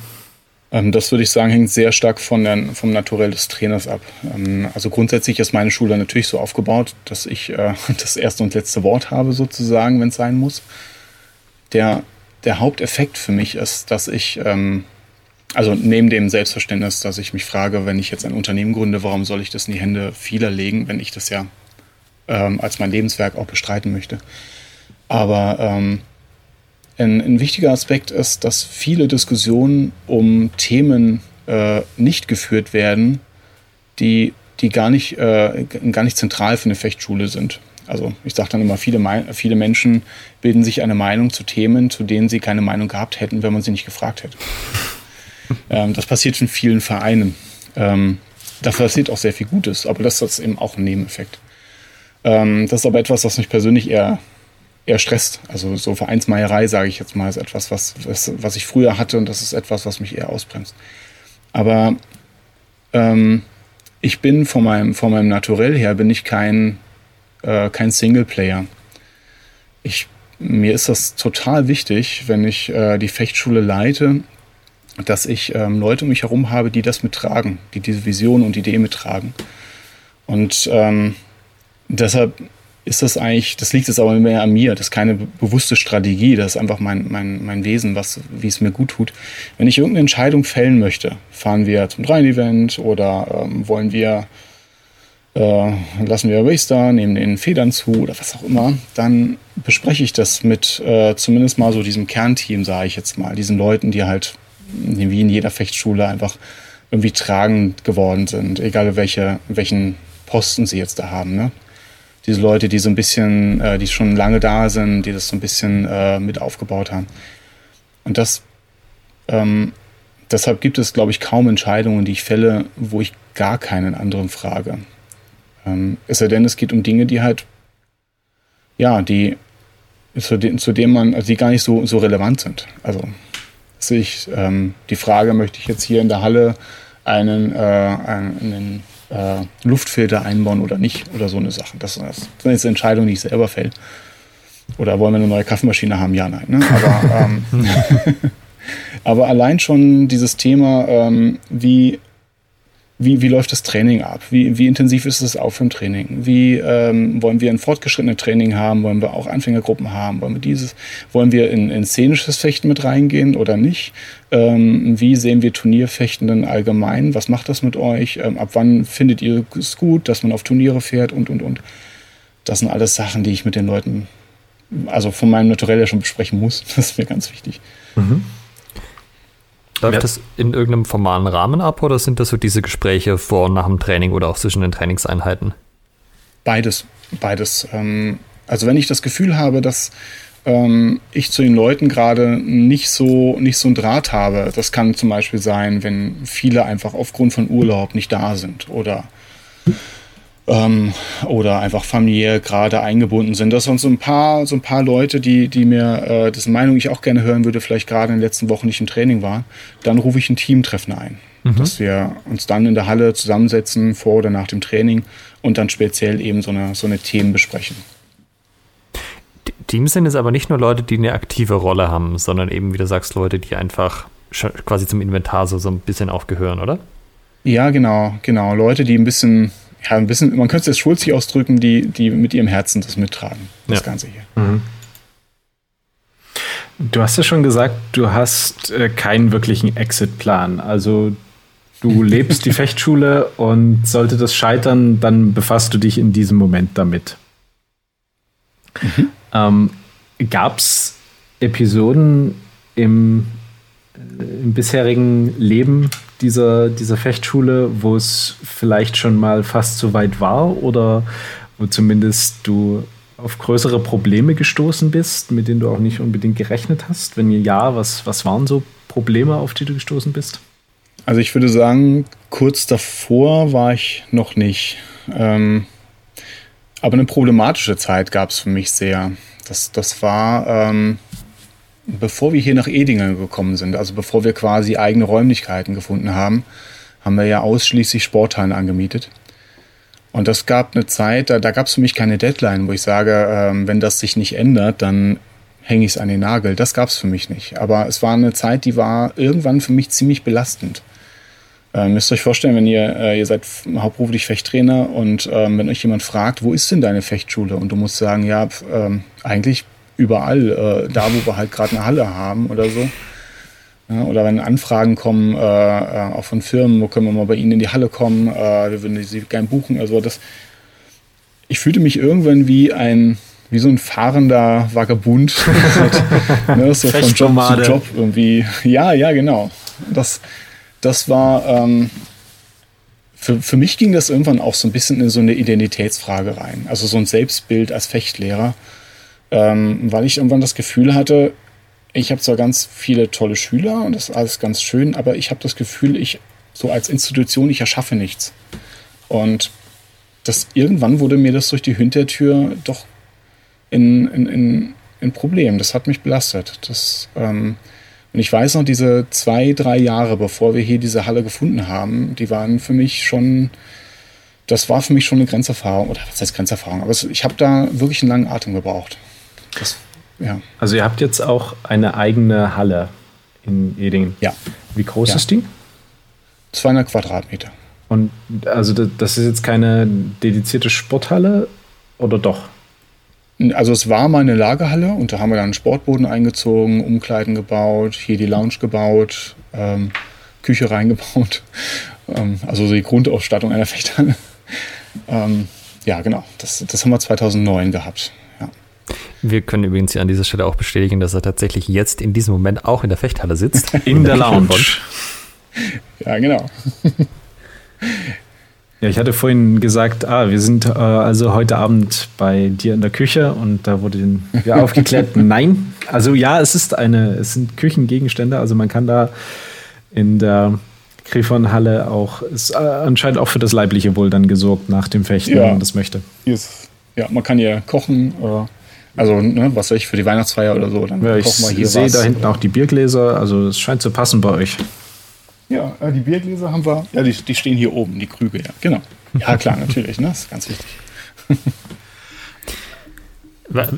Ähm, das würde ich sagen, hängt sehr stark von der, vom Naturell des Trainers ab. Ähm, also grundsätzlich ist meine Schule natürlich so aufgebaut, dass ich äh, das erste und letzte Wort habe, sozusagen, wenn es sein muss. Der, der Haupteffekt für mich ist, dass ich ähm, also neben dem Selbstverständnis, dass ich mich frage, wenn ich jetzt ein Unternehmen gründe, warum soll ich das in die Hände vieler legen, wenn ich das ja ähm, als mein Lebenswerk auch bestreiten möchte. Aber ähm, ein, ein, wichtiger Aspekt ist, dass viele Diskussionen um Themen äh, nicht geführt werden, die, die gar, nicht, äh, gar nicht zentral für eine Fechtschule sind. Also ich sage dann immer, viele, viele Menschen bilden sich eine Meinung zu Themen, zu denen sie keine Meinung gehabt hätten, wenn man sie nicht gefragt hätte. Ähm, das passiert in vielen Vereinen. Ähm, da passiert auch sehr viel Gutes, aber das ist eben auch ein Nebeneffekt. Ähm, das ist aber etwas, was mich persönlich eher, eher stresst. Also so Vereinsmeierei, sage ich jetzt mal, ist etwas, was, was, was ich früher hatte und das ist etwas, was mich eher ausbremst. Aber ähm, ich bin von meinem, von meinem Naturell her, bin ich kein, äh, kein Singleplayer. Ich, mir ist das total wichtig, wenn ich äh, die Fechtschule leite, dass ich ähm, Leute um mich herum habe, die das mittragen, die diese Vision und Idee mittragen. Und ähm, deshalb ist das eigentlich, das liegt jetzt aber mehr an mir, das ist keine bewusste Strategie, das ist einfach mein, mein, mein Wesen, was, wie es mir gut tut. Wenn ich irgendeine Entscheidung fällen möchte, fahren wir zum Dreien-Event oder ähm, wollen wir, äh, lassen wir da, nehmen den Federn zu oder was auch immer, dann bespreche ich das mit äh, zumindest mal so diesem Kernteam, sage ich jetzt mal, diesen Leuten, die halt wie in jeder Fechtschule einfach irgendwie tragend geworden sind, egal welche, welchen Posten sie jetzt da haben. Ne? diese Leute, die so ein bisschen, äh, die schon lange da sind, die das so ein bisschen äh, mit aufgebaut haben. Und das, ähm, deshalb gibt es, glaube ich, kaum Entscheidungen, die ich fälle, wo ich gar keinen anderen frage. Ähm, es sei denn, es geht um Dinge, die halt, ja, die, zu, de zu denen man, also die gar nicht so, so relevant sind. Also, sich ähm, die Frage, möchte ich jetzt hier in der Halle einen, äh, einen äh, Luftfilter einbauen oder nicht oder so eine Sache. Das, das sind jetzt Entscheidungen, die ich selber fälle. Oder wollen wir eine neue Kaffeemaschine haben? Ja, nein. Ne? Aber, ähm, aber allein schon dieses Thema, ähm, wie wie, wie läuft das Training ab? Wie, wie intensiv ist es auch im Training? Wie ähm, wollen wir ein fortgeschrittenes Training haben? Wollen wir auch Anfängergruppen haben? Wollen wir dieses? Wollen wir in, in szenisches Fechten mit reingehen oder nicht? Ähm, wie sehen wir Turnierfechten denn allgemein? Was macht das mit euch? Ähm, ab wann findet ihr es gut, dass man auf Turniere fährt und, und, und? Das sind alles Sachen, die ich mit den Leuten, also von meinem Naturell ja schon besprechen muss. Das ist mir ganz wichtig. Mhm. Läuft ja. das in irgendeinem formalen Rahmen ab oder sind das so diese Gespräche vor und nach dem Training oder auch zwischen den Trainingseinheiten? Beides, beides. Ähm, also wenn ich das Gefühl habe, dass ähm, ich zu den Leuten gerade nicht so, nicht so ein Draht habe, das kann zum Beispiel sein, wenn viele einfach aufgrund von Urlaub nicht da sind oder ähm, oder einfach familiär gerade eingebunden sind. Das sind so ein paar, so ein paar Leute, die, die mir, äh, dessen Meinung ich auch gerne hören würde, vielleicht gerade in den letzten Wochen nicht im Training waren. Dann rufe ich ein Teamtreffen ein. Mhm. Dass wir uns dann in der Halle zusammensetzen, vor oder nach dem Training und dann speziell eben so eine, so eine Themen besprechen. Teams sind es aber nicht nur Leute, die eine aktive Rolle haben, sondern eben, wie du sagst, Leute, die einfach quasi zum Inventar so, so ein bisschen aufgehören, oder? Ja, genau, genau. Leute, die ein bisschen ja, ein bisschen, man könnte es jetzt schulzig ausdrücken, die, die mit ihrem Herzen das mittragen, das ja. Ganze hier. Mhm. Du hast ja schon gesagt, du hast äh, keinen wirklichen Exit-Plan. Also du lebst die Fechtschule und sollte das scheitern, dann befasst du dich in diesem Moment damit. Mhm. Ähm, Gab es Episoden im, äh, im bisherigen Leben, dieser, dieser Fechtschule, wo es vielleicht schon mal fast so weit war oder wo zumindest du auf größere Probleme gestoßen bist, mit denen du auch nicht unbedingt gerechnet hast? Wenn ja, was, was waren so Probleme, auf die du gestoßen bist? Also ich würde sagen, kurz davor war ich noch nicht. Ähm, aber eine problematische Zeit gab es für mich sehr. Das, das war ähm, bevor wir hier nach Edingen gekommen sind, also bevor wir quasi eigene Räumlichkeiten gefunden haben, haben wir ja ausschließlich Sporthallen angemietet. Und das gab eine Zeit, da, da gab es für mich keine Deadline, wo ich sage, ähm, wenn das sich nicht ändert, dann hänge ich es an den Nagel. Das gab es für mich nicht. Aber es war eine Zeit, die war irgendwann für mich ziemlich belastend. Äh, müsst ihr euch vorstellen, wenn ihr, äh, ihr seid hauptberuflich Fechttrainer und ähm, wenn euch jemand fragt, wo ist denn deine Fechtschule? Und du musst sagen, ja, ähm, eigentlich überall, äh, da wo wir halt gerade eine Halle haben oder so. Ja, oder wenn Anfragen kommen, äh, äh, auch von Firmen, wo können wir mal bei Ihnen in die Halle kommen, äh, wir würden Sie gerne buchen. Also das, ich fühlte mich irgendwann wie ein, wie so ein fahrender Vagabund. ne, so von Job zu Job irgendwie. Ja, ja, genau. Das, das war, ähm, für, für mich ging das irgendwann auch so ein bisschen in so eine Identitätsfrage rein. Also so ein Selbstbild als Fechtlehrer ähm, weil ich irgendwann das Gefühl hatte, ich habe zwar ganz viele tolle Schüler und das ist alles ganz schön, aber ich habe das Gefühl, ich so als Institution, ich erschaffe nichts. Und das irgendwann wurde mir das durch die Hintertür doch in, in, in, in Problem. Das hat mich belastet. Das, ähm, und ich weiß noch, diese zwei, drei Jahre, bevor wir hier diese Halle gefunden haben, die waren für mich schon, das war für mich schon eine Grenzerfahrung. Oder was heißt Grenzerfahrung? Aber ich habe da wirklich einen langen Atem gebraucht. Das, ja. Also ihr habt jetzt auch eine eigene Halle in Edingen. Ja. Wie groß ja. ist die? 200 Quadratmeter. Und also das ist jetzt keine dedizierte Sporthalle oder doch? Also es war mal eine Lagerhalle und da haben wir dann einen Sportboden eingezogen, Umkleiden gebaut, hier die Lounge gebaut, ähm, Küche reingebaut. Ähm, also die Grundausstattung einer Fechthalle. Ähm, ja, genau. Das, das haben wir 2009 gehabt. Wir können übrigens hier an dieser Stelle auch bestätigen, dass er tatsächlich jetzt in diesem Moment auch in der Fechthalle sitzt. In der Lounge. Ja, genau. Ja, ich hatte vorhin gesagt, ah, wir sind äh, also heute Abend bei dir in der Küche und da wurde ja aufgeklärt, nein. Also ja, es ist eine, es sind Küchengegenstände, also man kann da in der Griffonhalle auch, ist äh, anscheinend auch für das leibliche Wohl dann gesorgt nach dem Fechten, ja. wenn man das möchte. Ist, ja, man kann hier kochen, äh, also ne, was weiß ich, für die Weihnachtsfeier oder so, dann ja, kochen wir hier Ich sehe da hinten auch die Biergläser, also es scheint zu passen bei euch. Ja, äh, die Biergläser haben wir, ja, die, die stehen hier oben, die Krüge, ja, genau. Ja, klar, natürlich, ne? Das ist ganz wichtig.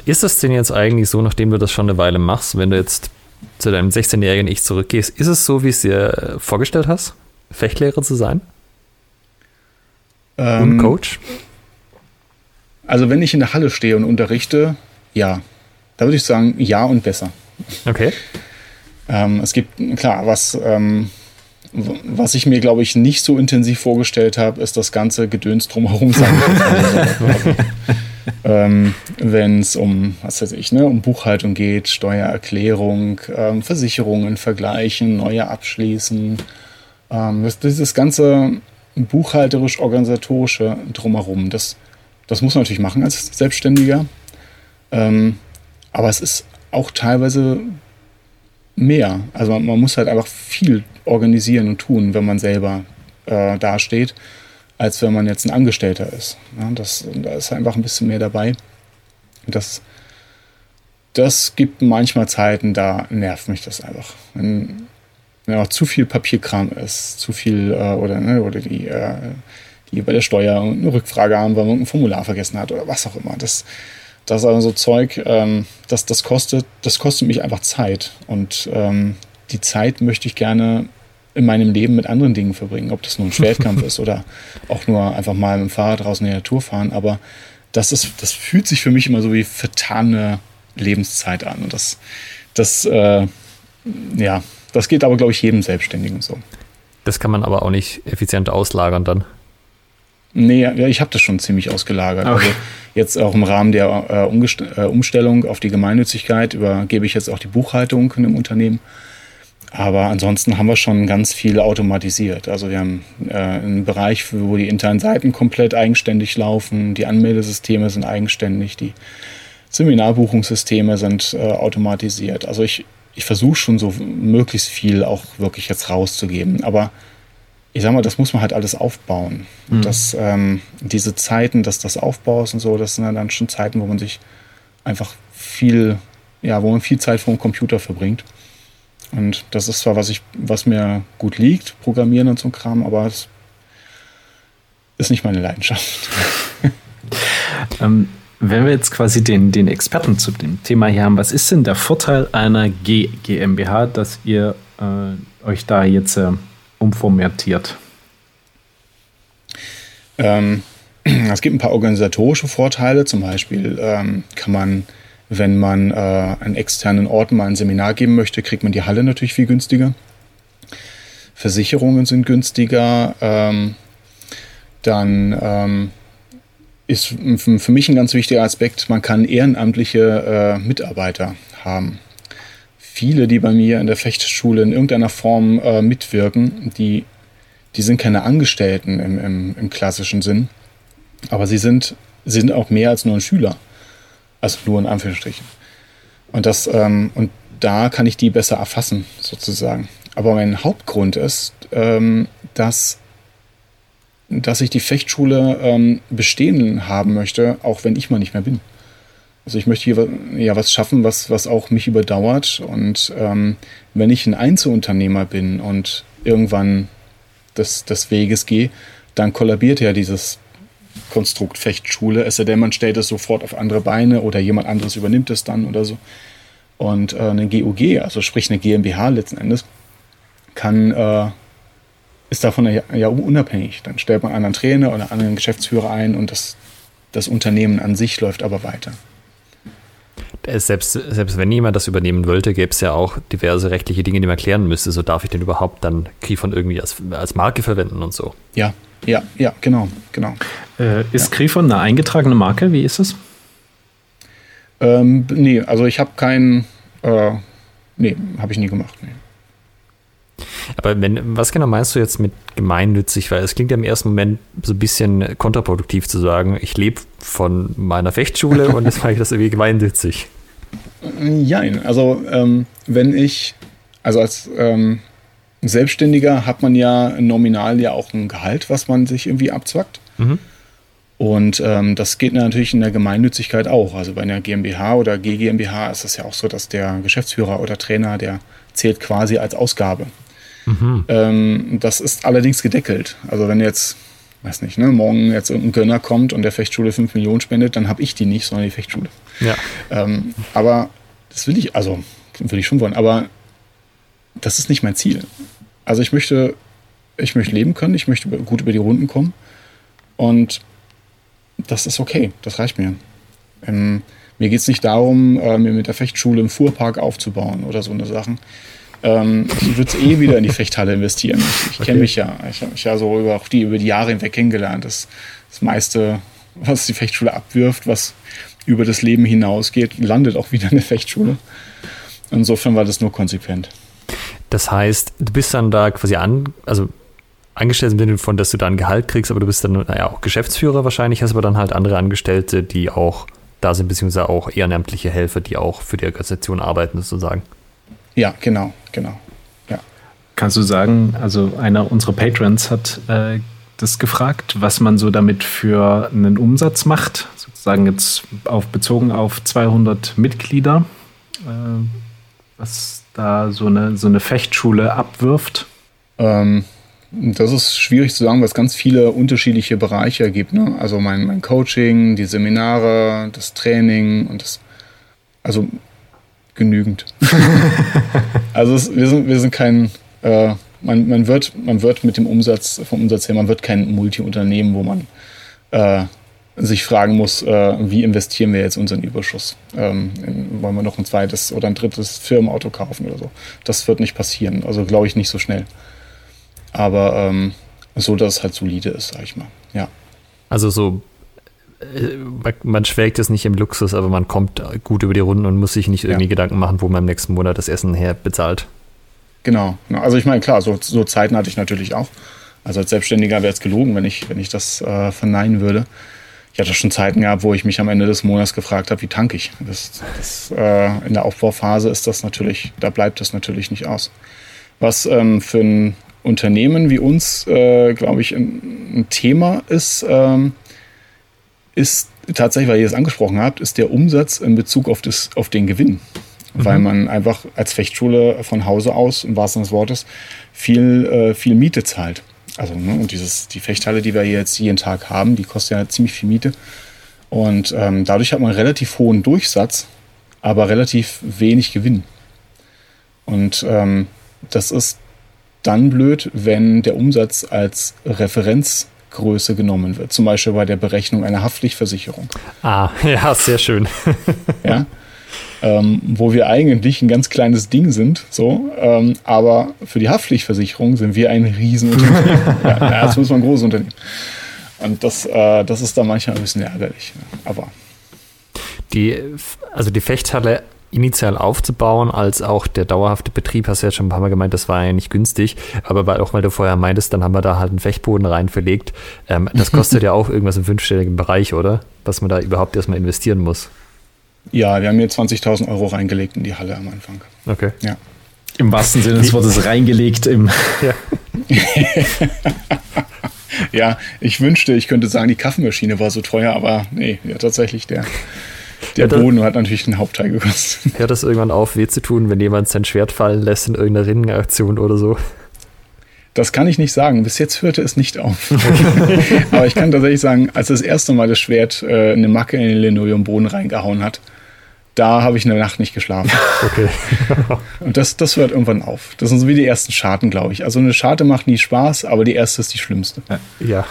Ist das denn jetzt eigentlich so, nachdem du das schon eine Weile machst, wenn du jetzt zu deinem 16-jährigen Ich zurückgehst, ist es so, wie es dir vorgestellt hast, Fechtlehrer zu sein? Ähm, und Coach? Also, wenn ich in der Halle stehe und unterrichte, ja. Da würde ich sagen, ja und besser. Okay. Ähm, es gibt, klar, was, ähm, was ich mir, glaube ich, nicht so intensiv vorgestellt habe, ist das ganze Gedöns drumherum sein. ähm, Wenn es um, was weiß ich, ne, um Buchhaltung geht, Steuererklärung, ähm, Versicherungen vergleichen, neue abschließen. Ähm, das, dieses ganze buchhalterisch-organisatorische drumherum, das, das muss man natürlich machen als Selbstständiger. Ähm, aber es ist auch teilweise mehr. Also man, man, muss halt einfach viel organisieren und tun, wenn man selber äh, dasteht, als wenn man jetzt ein Angestellter ist. Ja, das, da ist einfach ein bisschen mehr dabei. Das, das gibt manchmal Zeiten, da nervt mich das einfach. Wenn, wenn auch zu viel Papierkram ist, zu viel äh, oder, ne, oder die, äh, die bei der Steuer eine Rückfrage haben, weil man ein Formular vergessen hat oder was auch immer. Das, das ist also so Zeug, ähm, das, das, kostet, das kostet mich einfach Zeit. Und ähm, die Zeit möchte ich gerne in meinem Leben mit anderen Dingen verbringen. Ob das nur ein Schwertkampf ist oder auch nur einfach mal mit dem Fahrrad draußen in der Natur fahren. Aber das, ist, das fühlt sich für mich immer so wie vertane Lebenszeit an. Und das, das, äh, ja, das geht aber, glaube ich, jedem Selbstständigen so. Das kann man aber auch nicht effizient auslagern dann. Nee, ja, ich habe das schon ziemlich ausgelagert. Okay. Also jetzt auch im Rahmen der äh, äh, Umstellung auf die Gemeinnützigkeit übergebe ich jetzt auch die Buchhaltung in einem Unternehmen. Aber ansonsten haben wir schon ganz viel automatisiert. Also wir haben äh, einen Bereich, wo die internen Seiten komplett eigenständig laufen, die Anmeldesysteme sind eigenständig, die Seminarbuchungssysteme sind äh, automatisiert. Also ich, ich versuche schon so möglichst viel auch wirklich jetzt rauszugeben. Aber ich sag mal, das muss man halt alles aufbauen. Mhm. Das, ähm, diese Zeiten, dass das aufbaust und so, das sind dann schon Zeiten, wo man sich einfach viel, ja, wo man viel Zeit vor dem Computer verbringt. Und das ist zwar, was ich, was mir gut liegt, Programmieren und so ein Kram, aber es ist nicht meine Leidenschaft. ähm, wenn wir jetzt quasi den, den Experten zu dem Thema hier haben, was ist denn der Vorteil einer G GmbH, dass ihr äh, euch da jetzt äh, umformatiert? Ähm, es gibt ein paar organisatorische Vorteile. Zum Beispiel ähm, kann man, wenn man äh, an externen Orten mal ein Seminar geben möchte, kriegt man die Halle natürlich viel günstiger. Versicherungen sind günstiger. Ähm, dann ähm, ist für mich ein ganz wichtiger Aspekt, man kann ehrenamtliche äh, Mitarbeiter haben viele, die bei mir in der Fechtschule in irgendeiner Form äh, mitwirken, die, die sind keine Angestellten im, im, im, klassischen Sinn, aber sie sind, sind auch mehr als nur ein Schüler. Also nur in Anführungsstrichen. Und, das, ähm, und da kann ich die besser erfassen, sozusagen. Aber mein Hauptgrund ist, ähm, dass, dass ich die Fechtschule ähm, bestehen haben möchte, auch wenn ich mal nicht mehr bin. Also ich möchte hier ja was schaffen, was, was auch mich überdauert. Und ähm, wenn ich ein Einzelunternehmer bin und irgendwann des, des Weges gehe, dann kollabiert ja dieses Konstrukt Fechtschule, es sei denn, man stellt es sofort auf andere Beine oder jemand anderes übernimmt es dann oder so. Und äh, eine GUG, also sprich eine GmbH letzten Endes, kann, äh, ist davon ja, ja, unabhängig. Dann stellt man einen anderen Trainer oder einen anderen Geschäftsführer ein und das, das Unternehmen an sich läuft aber weiter. Selbst, selbst wenn jemand das übernehmen wollte, gäbe es ja auch diverse rechtliche Dinge, die man klären müsste. So darf ich denn überhaupt dann Grifon irgendwie als, als Marke verwenden und so. Ja, ja, ja, genau, genau. Äh, ist ja. Grifon eine eingetragene Marke? Wie ist es? Ähm, nee, also ich habe keinen, äh, nee, habe ich nie gemacht. Nee. Aber wenn, was genau meinst du jetzt mit gemeinnützig? Weil es klingt ja im ersten Moment so ein bisschen kontraproduktiv zu sagen, ich lebe von meiner Fechtschule und jetzt mache ich das irgendwie gemeinnützig. Nein, also ähm, wenn ich, also als ähm, Selbstständiger hat man ja nominal ja auch ein Gehalt, was man sich irgendwie abzwackt. Mhm. Und ähm, das geht natürlich in der Gemeinnützigkeit auch. Also bei einer GmbH oder GmbH ist es ja auch so, dass der Geschäftsführer oder Trainer, der zählt quasi als Ausgabe. Mhm. Ähm, das ist allerdings gedeckelt. Also wenn jetzt, weiß nicht, ne, morgen jetzt irgendein Gönner kommt und der Fechtschule 5 Millionen spendet, dann habe ich die nicht, sondern die Fechtschule. Ja. Ähm, aber das will ich, also will ich schon wollen, aber das ist nicht mein Ziel. Also ich möchte, ich möchte leben können, ich möchte gut über die Runden kommen und das ist okay, das reicht mir. Ähm, mir geht es nicht darum, äh, mir mit der Fechtschule im Fuhrpark aufzubauen oder so eine Sachen. Ähm, ich würde eh wieder in die Fechthalle investieren. Ich, ich okay. kenne mich ja. Ich habe mich ja so über, auch die, über die Jahre hinweg kennengelernt. Das, das meiste, was die Fechtschule abwirft, was über das Leben hinausgeht, landet auch wieder in der Fechtschule. Insofern war das nur konsequent. Das heißt, du bist dann da quasi an, also angestellt im Sinne von, dass du da ein Gehalt kriegst, aber du bist dann naja, auch Geschäftsführer wahrscheinlich, hast aber dann halt andere Angestellte, die auch da sind, beziehungsweise auch ehrenamtliche Helfer, die auch für die Organisation arbeiten, sozusagen. Ja, genau, genau. Ja. Kannst du sagen, also einer unserer Patrons hat äh, das gefragt, was man so damit für einen Umsatz macht, sozusagen jetzt auf, bezogen auf 200 Mitglieder, äh, was da so eine, so eine Fechtschule abwirft? Ähm, das ist schwierig zu sagen, weil es ganz viele unterschiedliche Bereiche gibt. Ne? Also mein, mein Coaching, die Seminare, das Training und das, also genügend. also es, wir, sind, wir sind kein, äh, man, man, wird, man wird mit dem Umsatz, vom Umsatz her, man wird kein Multi-Unternehmen, wo man äh, sich fragen muss, äh, wie investieren wir jetzt unseren Überschuss? Ähm, wollen wir noch ein zweites oder ein drittes Firmenauto kaufen oder so? Das wird nicht passieren. Also glaube ich nicht so schnell. Aber ähm, so, dass es halt solide ist, sag ich mal. Ja. Also so, man schwelgt jetzt nicht im Luxus, aber man kommt gut über die Runden und muss sich nicht irgendwie ja. Gedanken machen, wo man im nächsten Monat das Essen her bezahlt. Genau. Also ich meine, klar, so, so Zeiten hatte ich natürlich auch. Also als Selbstständiger wäre es gelogen, wenn ich, wenn ich das äh, verneinen würde. Ich hatte schon Zeiten gehabt, wo ich mich am Ende des Monats gefragt habe, wie tank ich. Das, das, äh, in der Aufbauphase ist das natürlich, da bleibt das natürlich nicht aus. Was ähm, für ein Unternehmen wie uns, äh, glaube ich, ein, ein, Thema ist, ähm, ist tatsächlich, weil ihr es angesprochen habt, ist der Umsatz in Bezug auf, das, auf den Gewinn. Mhm. Weil man einfach als Fechtschule von Hause aus, im wahrsten Sinne des Wortes, viel, äh, viel Miete zahlt. Also, ne, und dieses, die Fechthalle, die wir jetzt jeden Tag haben, die kostet ja ziemlich viel Miete. Und ähm, dadurch hat man einen relativ hohen Durchsatz, aber relativ wenig Gewinn. Und ähm, das ist dann blöd, wenn der Umsatz als Referenzgröße genommen wird, zum Beispiel bei der Berechnung einer Haftpflichtversicherung. Ah, ja, sehr schön. ja, ähm, wo wir eigentlich ein ganz kleines Ding sind, so, ähm, aber für die Haftpflichtversicherung sind wir ein Riesenunternehmen. ja, das muss man ein großes Unternehmen. Und das, äh, das ist dann manchmal ein bisschen ärgerlich. Aber die, also die Fechthalle initial aufzubauen, als auch der dauerhafte Betrieb, hast du ja schon ein paar Mal gemeint, das war ja nicht günstig, aber weil, auch weil du vorher meintest, dann haben wir da halt einen Fechtboden rein verlegt. Ähm, das kostet ja auch irgendwas im fünfstelligen Bereich, oder? Was man da überhaupt erstmal investieren muss. Ja, wir haben hier 20.000 Euro reingelegt in die Halle am Anfang. Okay. Ja. Im wahrsten Sinne des Wortes reingelegt im. Ja. ja, ich wünschte, ich könnte sagen, die Kaffeemaschine war so teuer, aber nee, ja, tatsächlich der. Der ja, Boden hat natürlich den Hauptteil gekostet. Hört das irgendwann auf, weh zu tun, wenn jemand sein Schwert fallen lässt in irgendeiner Ringenaktion oder so? Das kann ich nicht sagen. Bis jetzt hörte es nicht auf. Aber ich kann tatsächlich sagen, als das erste Mal das Schwert äh, eine Macke in den Linoleumboden reingehauen hat, da habe ich eine Nacht nicht geschlafen. Okay. Und das, das hört irgendwann auf. Das sind so wie die ersten Scharten, glaube ich. Also eine Scharte macht nie Spaß, aber die erste ist die schlimmste. Ja.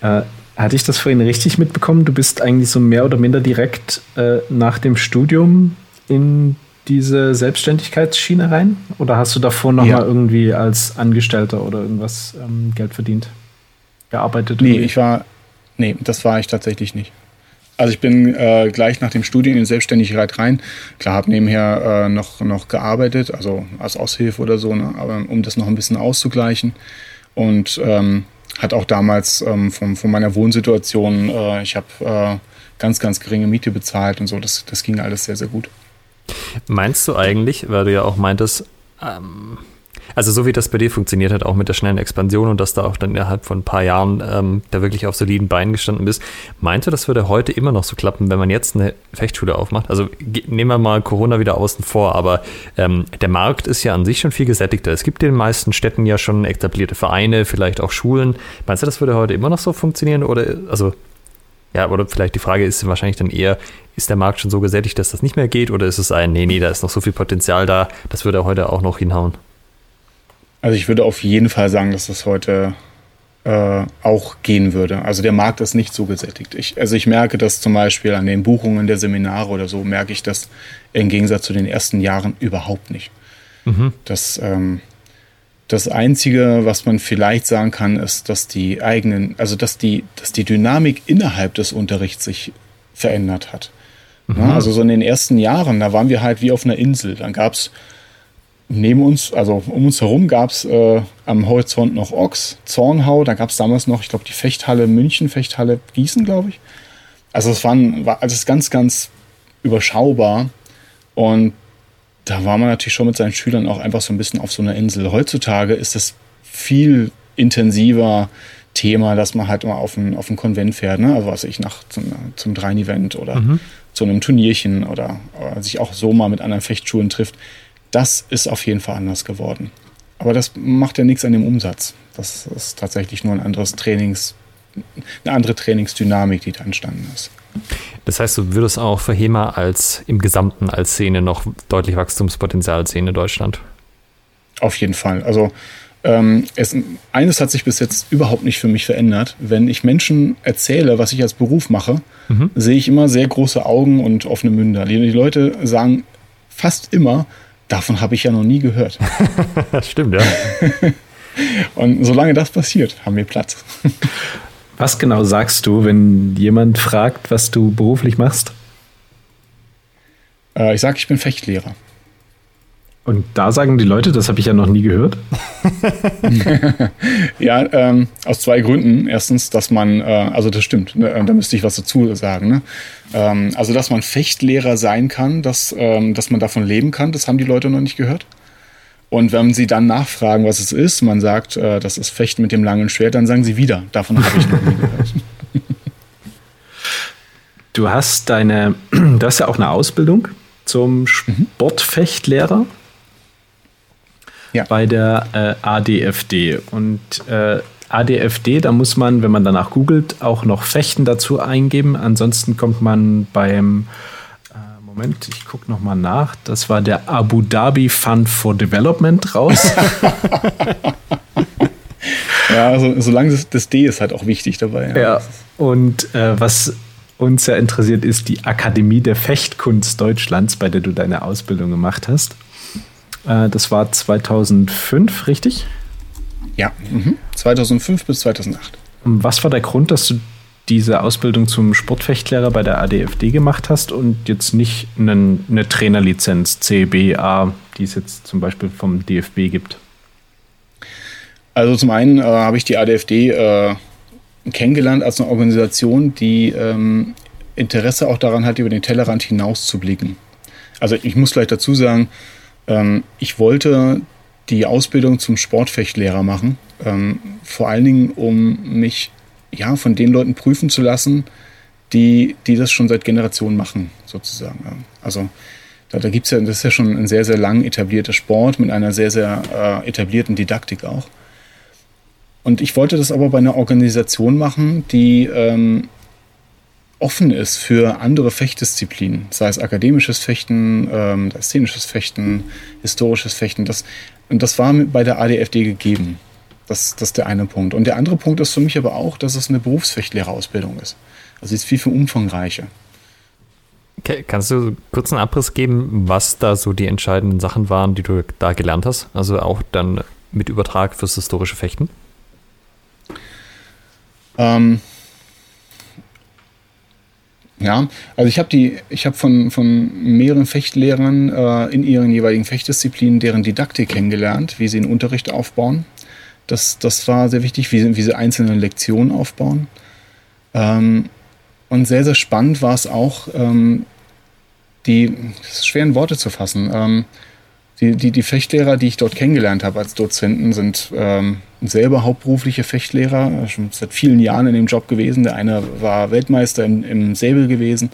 äh, hatte ich das vorhin richtig mitbekommen? Du bist eigentlich so mehr oder minder direkt äh, nach dem Studium in diese Selbstständigkeitsschiene rein? Oder hast du davor noch ja. mal irgendwie als Angestellter oder irgendwas ähm, Geld verdient? Gearbeitet? Nee, irgendwie? ich war, nee, das war ich tatsächlich nicht. Also ich bin äh, gleich nach dem Studium in die Selbstständigkeit rein. Klar, habe nebenher äh, noch, noch gearbeitet, also als Aushilfe oder so, ne? aber um das noch ein bisschen auszugleichen. Und ähm, hat auch damals ähm, von, von meiner Wohnsituation, äh, ich habe äh, ganz, ganz geringe Miete bezahlt und so, das, das ging alles sehr, sehr gut. Meinst du eigentlich, weil du ja auch meintest, ähm, also so wie das bei dir funktioniert hat, auch mit der schnellen Expansion und dass da auch dann innerhalb von ein paar Jahren ähm, da wirklich auf soliden Beinen gestanden bist, meinst du, das würde heute immer noch so klappen, wenn man jetzt eine Fechtschule aufmacht? Also nehmen wir mal Corona wieder außen vor, aber ähm, der Markt ist ja an sich schon viel gesättigter. Es gibt in den meisten Städten ja schon etablierte Vereine, vielleicht auch Schulen. Meinst du, das würde heute immer noch so funktionieren oder also ja, oder vielleicht die Frage ist wahrscheinlich dann eher, ist der Markt schon so gesättigt, dass das nicht mehr geht oder ist es ein, nee, nee, da ist noch so viel Potenzial da, das würde heute auch noch hinhauen? Also ich würde auf jeden Fall sagen, dass das heute äh, auch gehen würde. Also der Markt ist nicht so gesättigt. Ich, also ich merke das zum Beispiel an den Buchungen der Seminare oder so, merke ich das im Gegensatz zu den ersten Jahren überhaupt nicht. Mhm. Das, ähm, das Einzige, was man vielleicht sagen kann, ist, dass die eigenen, also dass die, dass die Dynamik innerhalb des Unterrichts sich verändert hat. Mhm. Ja, also so in den ersten Jahren, da waren wir halt wie auf einer Insel. Dann gab es neben uns, also um uns herum gab es äh, am Horizont noch Ochs, Zornhau, da gab es damals noch, ich glaube, die Fechthalle München, Fechthalle Gießen, glaube ich. Also es waren, war alles ganz, ganz überschaubar. Und da war man natürlich schon mit seinen Schülern auch einfach so ein bisschen auf so einer Insel. Heutzutage ist es viel intensiver Thema, dass man halt mal auf ein, auf ein Konvent fährt, ne? also was ich nach zum, zum Drein-Event oder mhm. zu einem Turnierchen oder, oder sich auch so mal mit anderen Fechtschulen trifft. Das ist auf jeden Fall anders geworden. Aber das macht ja nichts an dem Umsatz. Das ist tatsächlich nur ein anderes Trainings, eine andere Trainingsdynamik, die da entstanden ist. Das heißt, du würdest auch für HEMA als im Gesamten als Szene noch deutlich Wachstumspotenzial sehen in Deutschland? Auf jeden Fall. Also ähm, es, eines hat sich bis jetzt überhaupt nicht für mich verändert. Wenn ich Menschen erzähle, was ich als Beruf mache, mhm. sehe ich immer sehr große Augen und offene Münder. Die, die Leute sagen fast immer, davon habe ich ja noch nie gehört. Stimmt, ja. Und solange das passiert, haben wir Platz. Was genau sagst du, wenn jemand fragt, was du beruflich machst? Äh, ich sage, ich bin Fechtlehrer. Und da sagen die Leute, das habe ich ja noch nie gehört. ja, ähm, aus zwei Gründen. Erstens, dass man, äh, also das stimmt, ne, da müsste ich was dazu sagen. Ne? Ähm, also, dass man Fechtlehrer sein kann, dass, ähm, dass man davon leben kann, das haben die Leute noch nicht gehört. Und wenn sie dann nachfragen, was es ist, man sagt, äh, das ist Fechten mit dem langen Schwert, dann sagen sie wieder, davon habe ich noch nie gehört. Du hast deine, du hast ja auch eine Ausbildung zum mhm. Sportfechtlehrer ja. bei der äh, ADFD. Und äh, ADFD, da muss man, wenn man danach googelt, auch noch Fechten dazu eingeben. Ansonsten kommt man beim äh, Moment, ich gucke noch mal nach. Das war der Abu Dhabi Fund for Development raus. ja, also, solange das, das, D ist halt auch wichtig dabei. Ja, ja und äh, was uns ja interessiert, ist die Akademie der Fechtkunst Deutschlands, bei der du deine Ausbildung gemacht hast. Äh, das war 2005, richtig? Ja, mhm. 2005 bis 2008. Was war der Grund, dass du diese Ausbildung zum Sportfechtlehrer bei der ADFD gemacht hast und jetzt nicht einen, eine Trainerlizenz CBA, die es jetzt zum Beispiel vom DFB gibt? Also zum einen äh, habe ich die ADFD äh, kennengelernt als eine Organisation, die ähm, Interesse auch daran hat, über den Tellerrand hinaus zu blicken. Also ich muss gleich dazu sagen, ähm, ich wollte die Ausbildung zum Sportfechtlehrer machen, ähm, vor allen Dingen, um mich ja, von den Leuten prüfen zu lassen, die, die das schon seit Generationen machen, sozusagen. Also da, da gibt es ja, das ist ja schon ein sehr, sehr lang etablierter Sport mit einer sehr, sehr äh, etablierten Didaktik auch. Und ich wollte das aber bei einer Organisation machen, die ähm, offen ist für andere Fechtdisziplinen, sei es akademisches Fechten, ähm, szenisches Fechten, historisches Fechten. Das, und das war bei der ADFD gegeben. Das, das ist der eine Punkt. Und der andere Punkt ist für mich aber auch, dass es eine Berufsfechtlehrerausbildung ist. Also sie ist viel, viel umfangreicher. Okay, kannst du kurz einen Abriss geben, was da so die entscheidenden Sachen waren, die du da gelernt hast? Also auch dann mit Übertrag fürs historische Fechten? Ähm, Ja, also ich habe die, ich habe von, von mehreren Fechtlehrern äh, in ihren jeweiligen Fechtdisziplinen deren Didaktik kennengelernt, wie sie den Unterricht aufbauen. Das, das war sehr wichtig, wie sie, wie sie einzelne Lektionen aufbauen. Ähm, und sehr, sehr spannend war es auch, ähm, die, das ist schwer in Worte zu fassen, ähm, die, die, die Fechtlehrer, die ich dort kennengelernt habe als Dozenten, sind ähm, selber hauptberufliche Fechtlehrer, schon seit vielen Jahren in dem Job gewesen. Der eine war Weltmeister im, im Säbel gewesen.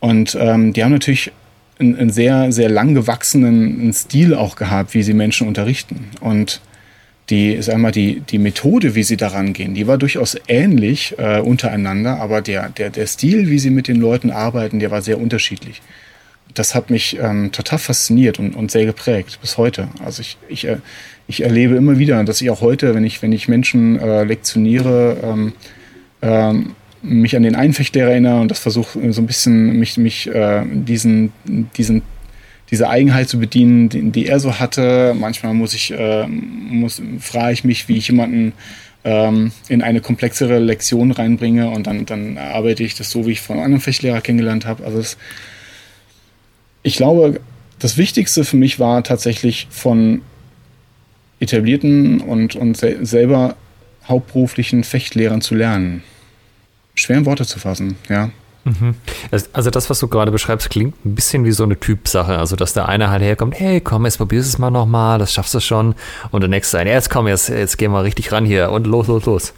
Und ähm, die haben natürlich einen, einen, sehr, sehr lang gewachsenen Stil auch gehabt, wie sie Menschen unterrichten. Und die, sag mal, die, die Methode, wie sie daran gehen, die war durchaus ähnlich äh, untereinander, aber der, der, der Stil, wie sie mit den Leuten arbeiten, der war sehr unterschiedlich das hat mich ähm, total fasziniert und, und sehr geprägt bis heute. Also ich, ich, äh, ich erlebe immer wieder, dass ich auch heute, wenn ich, wenn ich Menschen äh, lektioniere, ähm, ähm, mich an den Einfechtlehrer erinnere und das versuche so ein bisschen mich, mich äh, diesen, diesen, diese Eigenheit zu bedienen, die, die er so hatte. Manchmal muss ich, äh, muss, frage ich mich, wie ich jemanden ähm, in eine komplexere Lektion reinbringe und dann, dann arbeite ich das so, wie ich von einem anderen Fechtlehrer kennengelernt habe. Also es, ich glaube, das Wichtigste für mich war tatsächlich von etablierten und, und selber hauptberuflichen Fechtlehrern zu lernen. Schwer in Worte zu fassen, ja. Mhm. Also das, was du gerade beschreibst, klingt ein bisschen wie so eine Typsache. Also dass der eine halt herkommt, hey, komm, jetzt probierst es mal nochmal, das schaffst du schon. Und der nächste sagt, jetzt komm, jetzt, jetzt gehen wir richtig ran hier und los, los, los.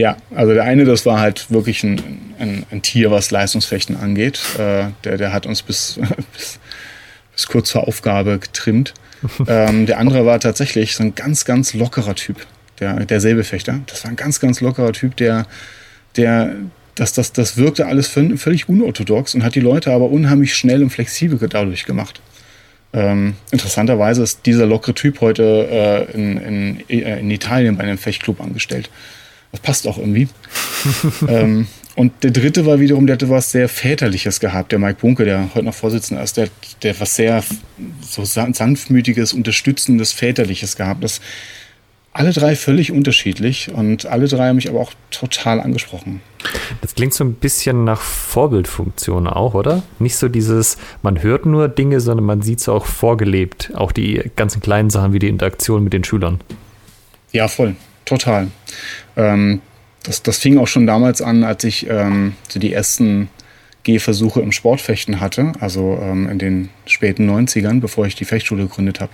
Ja, also der eine, das war halt wirklich ein, ein, ein Tier, was Leistungsfechten angeht. Äh, der, der hat uns bis, bis, bis kurz vor Aufgabe getrimmt. ähm, der andere war tatsächlich so ein ganz, ganz lockerer Typ, der, der Säbelfechter. Das war ein ganz, ganz lockerer Typ, der, der, das, das, das wirkte alles völlig unorthodox und hat die Leute aber unheimlich schnell und flexibel dadurch gemacht. Ähm, interessanterweise ist dieser lockere Typ heute äh, in, in, in Italien bei einem Fechtclub angestellt. Das passt auch irgendwie. ähm, und der dritte war wiederum, der hatte was sehr Väterliches gehabt, der Mike Bunke, der heute noch Vorsitzender ist, der, der was sehr so sanftmütiges, unterstützendes, Väterliches gehabt. Das alle drei völlig unterschiedlich und alle drei haben mich aber auch total angesprochen. Das klingt so ein bisschen nach Vorbildfunktion auch, oder? Nicht so dieses, man hört nur Dinge, sondern man sieht es auch vorgelebt. Auch die ganzen kleinen Sachen wie die Interaktion mit den Schülern. Ja, voll. Total. Ähm, das, das fing auch schon damals an, als ich ähm, so die ersten Gehversuche im Sportfechten hatte, also ähm, in den späten 90ern, bevor ich die Fechtschule gegründet habe.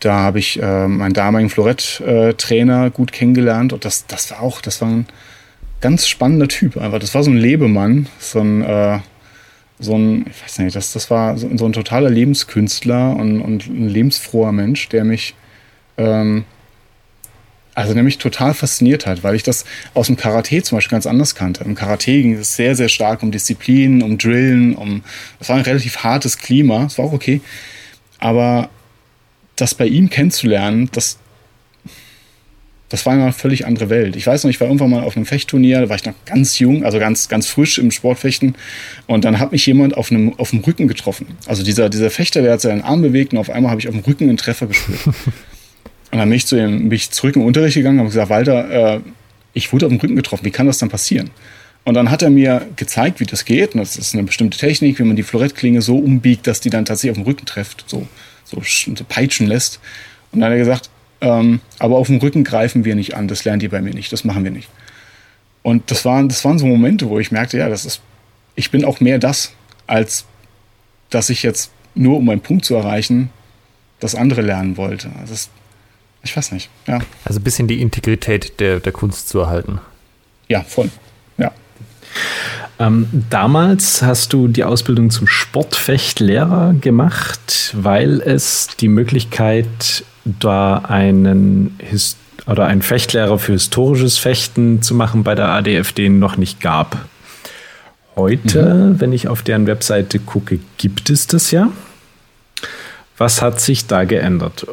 Da habe ich äh, meinen damaligen Florett-Trainer gut kennengelernt und das, das war auch, das war ein ganz spannender Typ einfach. Das war so ein Lebemann, so ein, äh, so ein ich weiß nicht, das, das war so, so ein totaler Lebenskünstler und, und ein lebensfroher Mensch, der mich ähm, also der mich total fasziniert hat, weil ich das aus dem Karate zum Beispiel ganz anders kannte. Im Karate ging es sehr, sehr stark um Disziplin, um Drillen, um. Es war ein relativ hartes Klima, es war auch okay. Aber das bei ihm kennenzulernen, das, das war eine völlig andere Welt. Ich weiß noch, ich war irgendwann mal auf einem Fechtturnier, da war ich noch ganz jung, also ganz, ganz frisch im Sportfechten. Und dann hat mich jemand auf, einem, auf dem Rücken getroffen. Also dieser, dieser Fechter, der hat seinen Arm bewegt und auf einmal habe ich auf dem Rücken einen Treffer gespürt. Und dann bin ich, zu ihm, bin ich zurück im Unterricht gegangen und habe gesagt, Walter, äh, ich wurde auf dem Rücken getroffen, wie kann das dann passieren? Und dann hat er mir gezeigt, wie das geht. Und das ist eine bestimmte Technik, wie man die Florettklinge so umbiegt, dass die dann tatsächlich auf dem Rücken trifft, so, so, so peitschen lässt. Und dann hat er gesagt, ähm, aber auf dem Rücken greifen wir nicht an, das lernt ihr bei mir nicht, das machen wir nicht. Und das waren, das waren so Momente, wo ich merkte, ja, das ist, ich bin auch mehr das, als dass ich jetzt nur um einen Punkt zu erreichen, das andere lernen wollte. Also das, ich weiß nicht, ja. Also ein bisschen die Integrität der, der Kunst zu erhalten. Ja, voll. Ja. Ähm, damals hast du die Ausbildung zum Sportfechtlehrer gemacht, weil es die Möglichkeit, da einen Hist oder einen Fechtlehrer für historisches Fechten zu machen bei der ADFD noch nicht gab. Heute, mhm. wenn ich auf deren Webseite gucke, gibt es das ja. Was hat sich da geändert?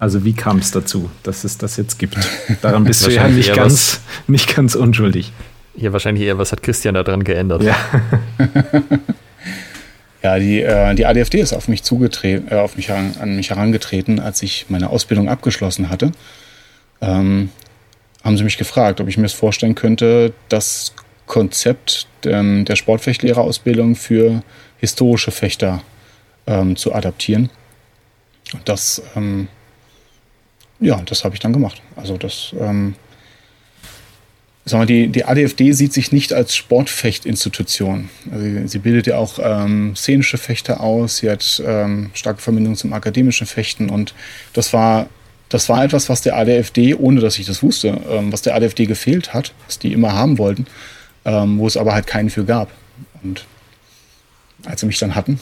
Also wie kam es dazu, dass es das jetzt gibt? Daran bist du ja nicht ganz, nicht ganz unschuldig. Hier wahrscheinlich eher, was hat Christian daran geändert? Ja, ja die, äh, die ADFD ist auf mich zugetreten, äh, auf mich an mich herangetreten, als ich meine Ausbildung abgeschlossen hatte. Ähm, haben sie mich gefragt, ob ich mir das vorstellen könnte, das Konzept ähm, der Sportfechtlehrerausbildung für historische Fechter ähm, zu adaptieren. Und das, ähm, ja, das habe ich dann gemacht. Also das, ähm, sagen wir, die, die ADFD sieht sich nicht als Sportfechtinstitution. Also sie bildet ja auch ähm, szenische Fechter aus, sie hat ähm, starke Verbindung zum akademischen Fechten und das war, das war etwas, was der ADFD, ohne dass ich das wusste, ähm, was der ADFD gefehlt hat, was die immer haben wollten, ähm, wo es aber halt keinen für gab. Und als sie mich dann hatten,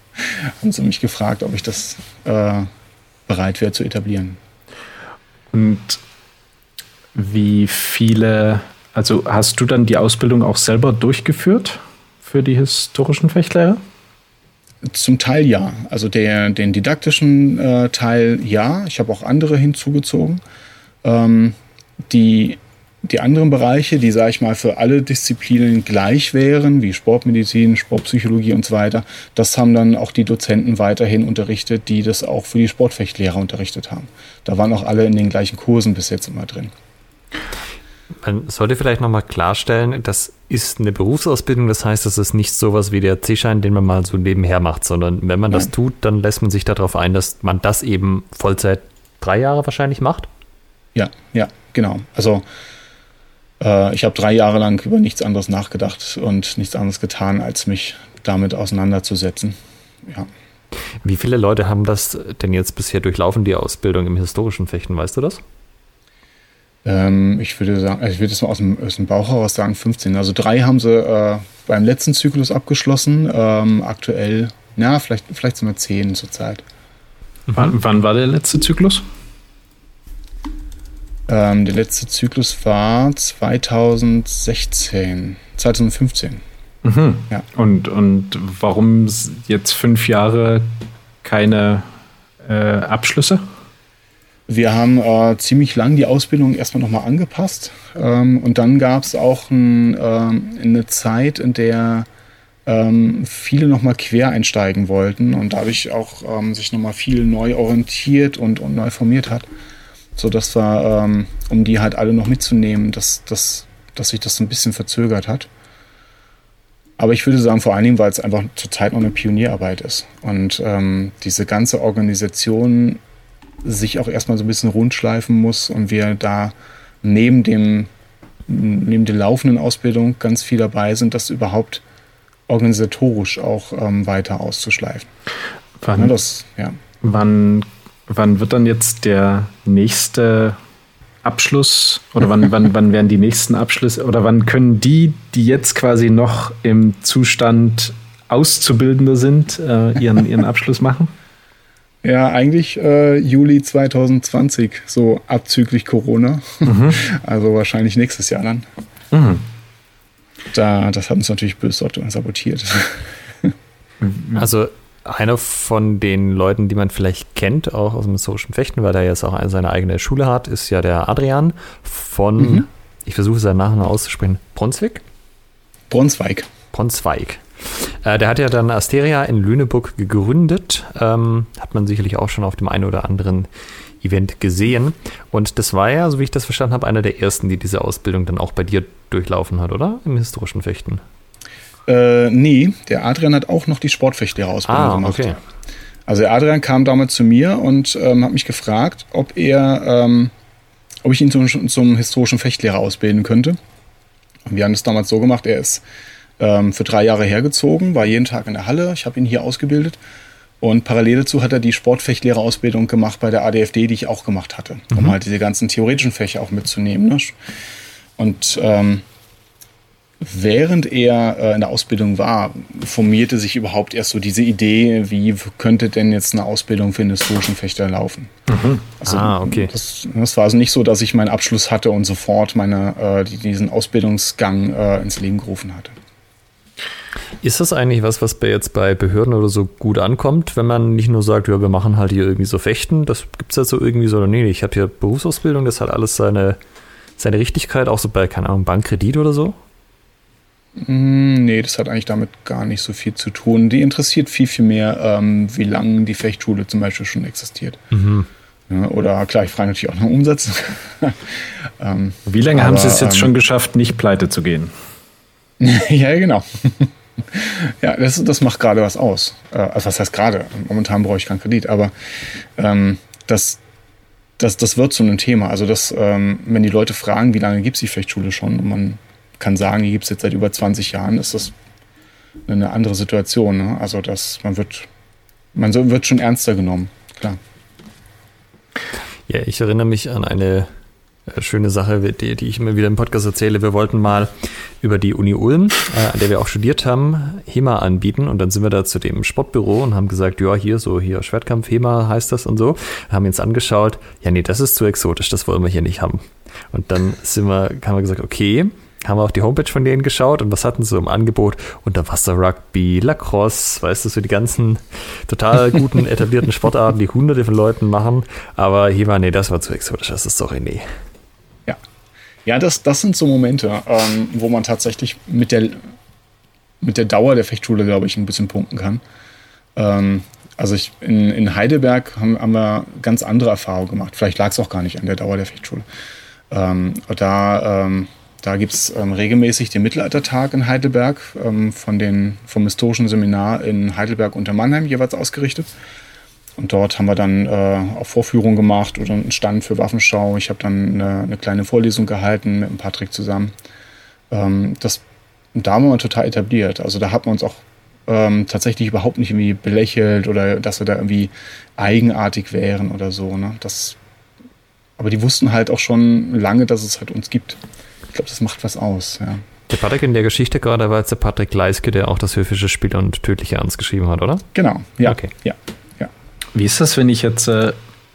haben sie mich gefragt, ob ich das äh, bereit wäre zu etablieren. Und wie viele, also hast du dann die Ausbildung auch selber durchgeführt für die historischen Fechtlehrer? Zum Teil ja. Also der, den didaktischen äh, Teil ja. Ich habe auch andere hinzugezogen. Ähm, die die anderen Bereiche, die, sage ich mal, für alle Disziplinen gleich wären, wie Sportmedizin, Sportpsychologie und so weiter, das haben dann auch die Dozenten weiterhin unterrichtet, die das auch für die Sportfechtlehrer unterrichtet haben. Da waren auch alle in den gleichen Kursen bis jetzt immer drin. Man sollte vielleicht nochmal klarstellen, das ist eine Berufsausbildung, das heißt, das ist nicht sowas wie der C-Schein, den man mal so nebenher macht, sondern wenn man Nein. das tut, dann lässt man sich darauf ein, dass man das eben Vollzeit drei Jahre wahrscheinlich macht. Ja, ja, genau. Also äh, ich habe drei Jahre lang über nichts anderes nachgedacht und nichts anderes getan, als mich damit auseinanderzusetzen. Ja. Wie viele Leute haben das denn jetzt bisher durchlaufen, die Ausbildung im historischen Fechten? Weißt du das? Ähm, ich würde sagen, also ich würde es mal aus dem, aus dem Bauch heraus sagen, 15. Also drei haben sie äh, beim letzten Zyklus abgeschlossen. Ähm, aktuell, na, vielleicht, vielleicht sind wir zehn zurzeit. Wann, wann war der letzte Zyklus? Ähm, der letzte Zyklus war 2016, 2015. Mhm. Ja. Und, und warum jetzt fünf Jahre keine äh, Abschlüsse? Wir haben äh, ziemlich lang die Ausbildung erstmal nochmal angepasst. Ähm, und dann gab es auch ein, ähm, eine Zeit, in der ähm, viele nochmal quer einsteigen wollten und dadurch auch ähm, sich nochmal viel neu orientiert und, und neu formiert hat so dass wir, ähm, um die halt alle noch mitzunehmen, dass, dass, dass sich das so ein bisschen verzögert hat. Aber ich würde sagen, vor allen Dingen, weil es einfach zurzeit noch eine Pionierarbeit ist und ähm, diese ganze Organisation sich auch erstmal so ein bisschen rundschleifen muss und wir da neben dem neben der laufenden Ausbildung ganz viel dabei sind, das überhaupt organisatorisch auch ähm, weiter auszuschleifen. Wann, ja, das, ja. wann wann wird dann jetzt der nächste Abschluss oder wann, wann, wann werden die nächsten Abschlüsse oder wann können die, die jetzt quasi noch im Zustand Auszubildende sind, äh, ihren, ihren Abschluss machen? Ja, eigentlich äh, Juli 2020, so abzüglich Corona. Mhm. Also wahrscheinlich nächstes Jahr dann. Mhm. Da, das hat uns natürlich böse sabotiert. Also einer von den Leuten, die man vielleicht kennt, auch aus dem historischen Fechten, weil er jetzt auch seine eigene Schule hat, ist ja der Adrian von, mhm. ich versuche seinen Nachnamen auszusprechen, Brunswick? Brunsweig. Brunsweig. Äh, der hat ja dann Asteria in Lüneburg gegründet. Ähm, hat man sicherlich auch schon auf dem einen oder anderen Event gesehen. Und das war ja, so wie ich das verstanden habe, einer der ersten, die diese Ausbildung dann auch bei dir durchlaufen hat, oder? Im historischen Fechten. Äh, nee, der Adrian hat auch noch die Sportfechtlehrerausbildung ah, gemacht. Okay. Also der Adrian kam damals zu mir und ähm, hat mich gefragt, ob er, ähm, ob ich ihn zum, zum historischen Fechtlehrer ausbilden könnte. Und wir haben das damals so gemacht, er ist ähm, für drei Jahre hergezogen, war jeden Tag in der Halle, ich habe ihn hier ausgebildet. Und parallel dazu hat er die Sportfechtlehrerausbildung gemacht bei der ADFD, die ich auch gemacht hatte, mhm. um halt diese ganzen theoretischen Fächer auch mitzunehmen. Ne? Und ähm, während er äh, in der Ausbildung war, formierte sich überhaupt erst so diese Idee, wie könnte denn jetzt eine Ausbildung für einen historischen Fechter laufen. Mhm. Also, ah, okay. Das, das, war also nicht so, dass ich meinen Abschluss hatte und sofort meine, äh, diesen Ausbildungsgang äh, ins Leben gerufen hatte. Ist das eigentlich was, was bei jetzt bei Behörden oder so gut ankommt, wenn man nicht nur sagt, ja, wir machen halt hier irgendwie so Fechten, das gibt es ja so irgendwie so, oder nee, ich habe hier Berufsausbildung, das hat alles seine, seine Richtigkeit, auch so bei, keine Ahnung, Bankkredit oder so? Hm, nee, das hat eigentlich damit gar nicht so viel zu tun. Die interessiert viel, viel mehr, ähm, wie lange die Fechtschule zum Beispiel schon existiert. Mhm. Ja, oder klar, ich frage natürlich auch nach Umsatz. ähm, wie lange aber, haben Sie es jetzt ähm, schon geschafft, nicht pleite zu gehen? ja, genau. ja, das, das macht gerade was aus. Äh, also was heißt gerade? Momentan brauche ich keinen Kredit, aber ähm, das, das, das wird zu einem Thema. Also das, ähm, wenn die Leute fragen, wie lange gibt es die Fechtschule schon und man kann sagen, die gibt es jetzt seit über 20 Jahren, ist das eine andere Situation. Ne? Also das, man wird, man wird schon ernster genommen, klar. Ja, ich erinnere mich an eine äh, schöne Sache, die, die, ich immer wieder im Podcast erzähle. Wir wollten mal über die Uni Ulm, äh, an der wir auch studiert haben, HEMA anbieten. Und dann sind wir da zu dem Sportbüro und haben gesagt, ja, hier so, hier Schwertkampf, HEMA heißt das und so. Haben uns angeschaut, ja, nee, das ist zu exotisch, das wollen wir hier nicht haben. Und dann sind wir, haben wir gesagt, okay, haben wir auf die Homepage von denen geschaut und was hatten sie im Angebot? Unterwasser-Rugby, Lacrosse, weißt du, so die ganzen total guten etablierten Sportarten, die hunderte von Leuten machen. Aber hier war, nee, das war zu exotisch, das ist doch nee. Ja, ja das, das sind so Momente, ähm, wo man tatsächlich mit der, mit der Dauer der Fechtschule, glaube ich, ein bisschen punkten kann. Ähm, also ich, in, in Heidelberg haben, haben wir ganz andere Erfahrungen gemacht. Vielleicht lag es auch gar nicht an der Dauer der Fechtschule. Ähm, da ähm, da gibt es ähm, regelmäßig den Mittelaltertag in Heidelberg ähm, von den, vom historischen Seminar in Heidelberg unter Mannheim jeweils ausgerichtet. Und dort haben wir dann äh, auch Vorführungen gemacht oder einen Stand für Waffenschau. Ich habe dann eine, eine, kleine Vorlesung gehalten mit dem Patrick zusammen. Ähm, das, da haben wir total etabliert. Also da hat man uns auch ähm, tatsächlich überhaupt nicht irgendwie belächelt oder dass wir da irgendwie eigenartig wären oder so. Ne? Das, aber die wussten halt auch schon lange, dass es halt uns gibt. Ich glaube, das macht was aus, ja. Der Patrick in der Geschichte gerade war jetzt der Patrick Leiske, der auch das höfische Spiel und tödliche Ernst geschrieben hat, oder? Genau, ja. Okay. ja, ja. Wie ist das, wenn ich jetzt äh,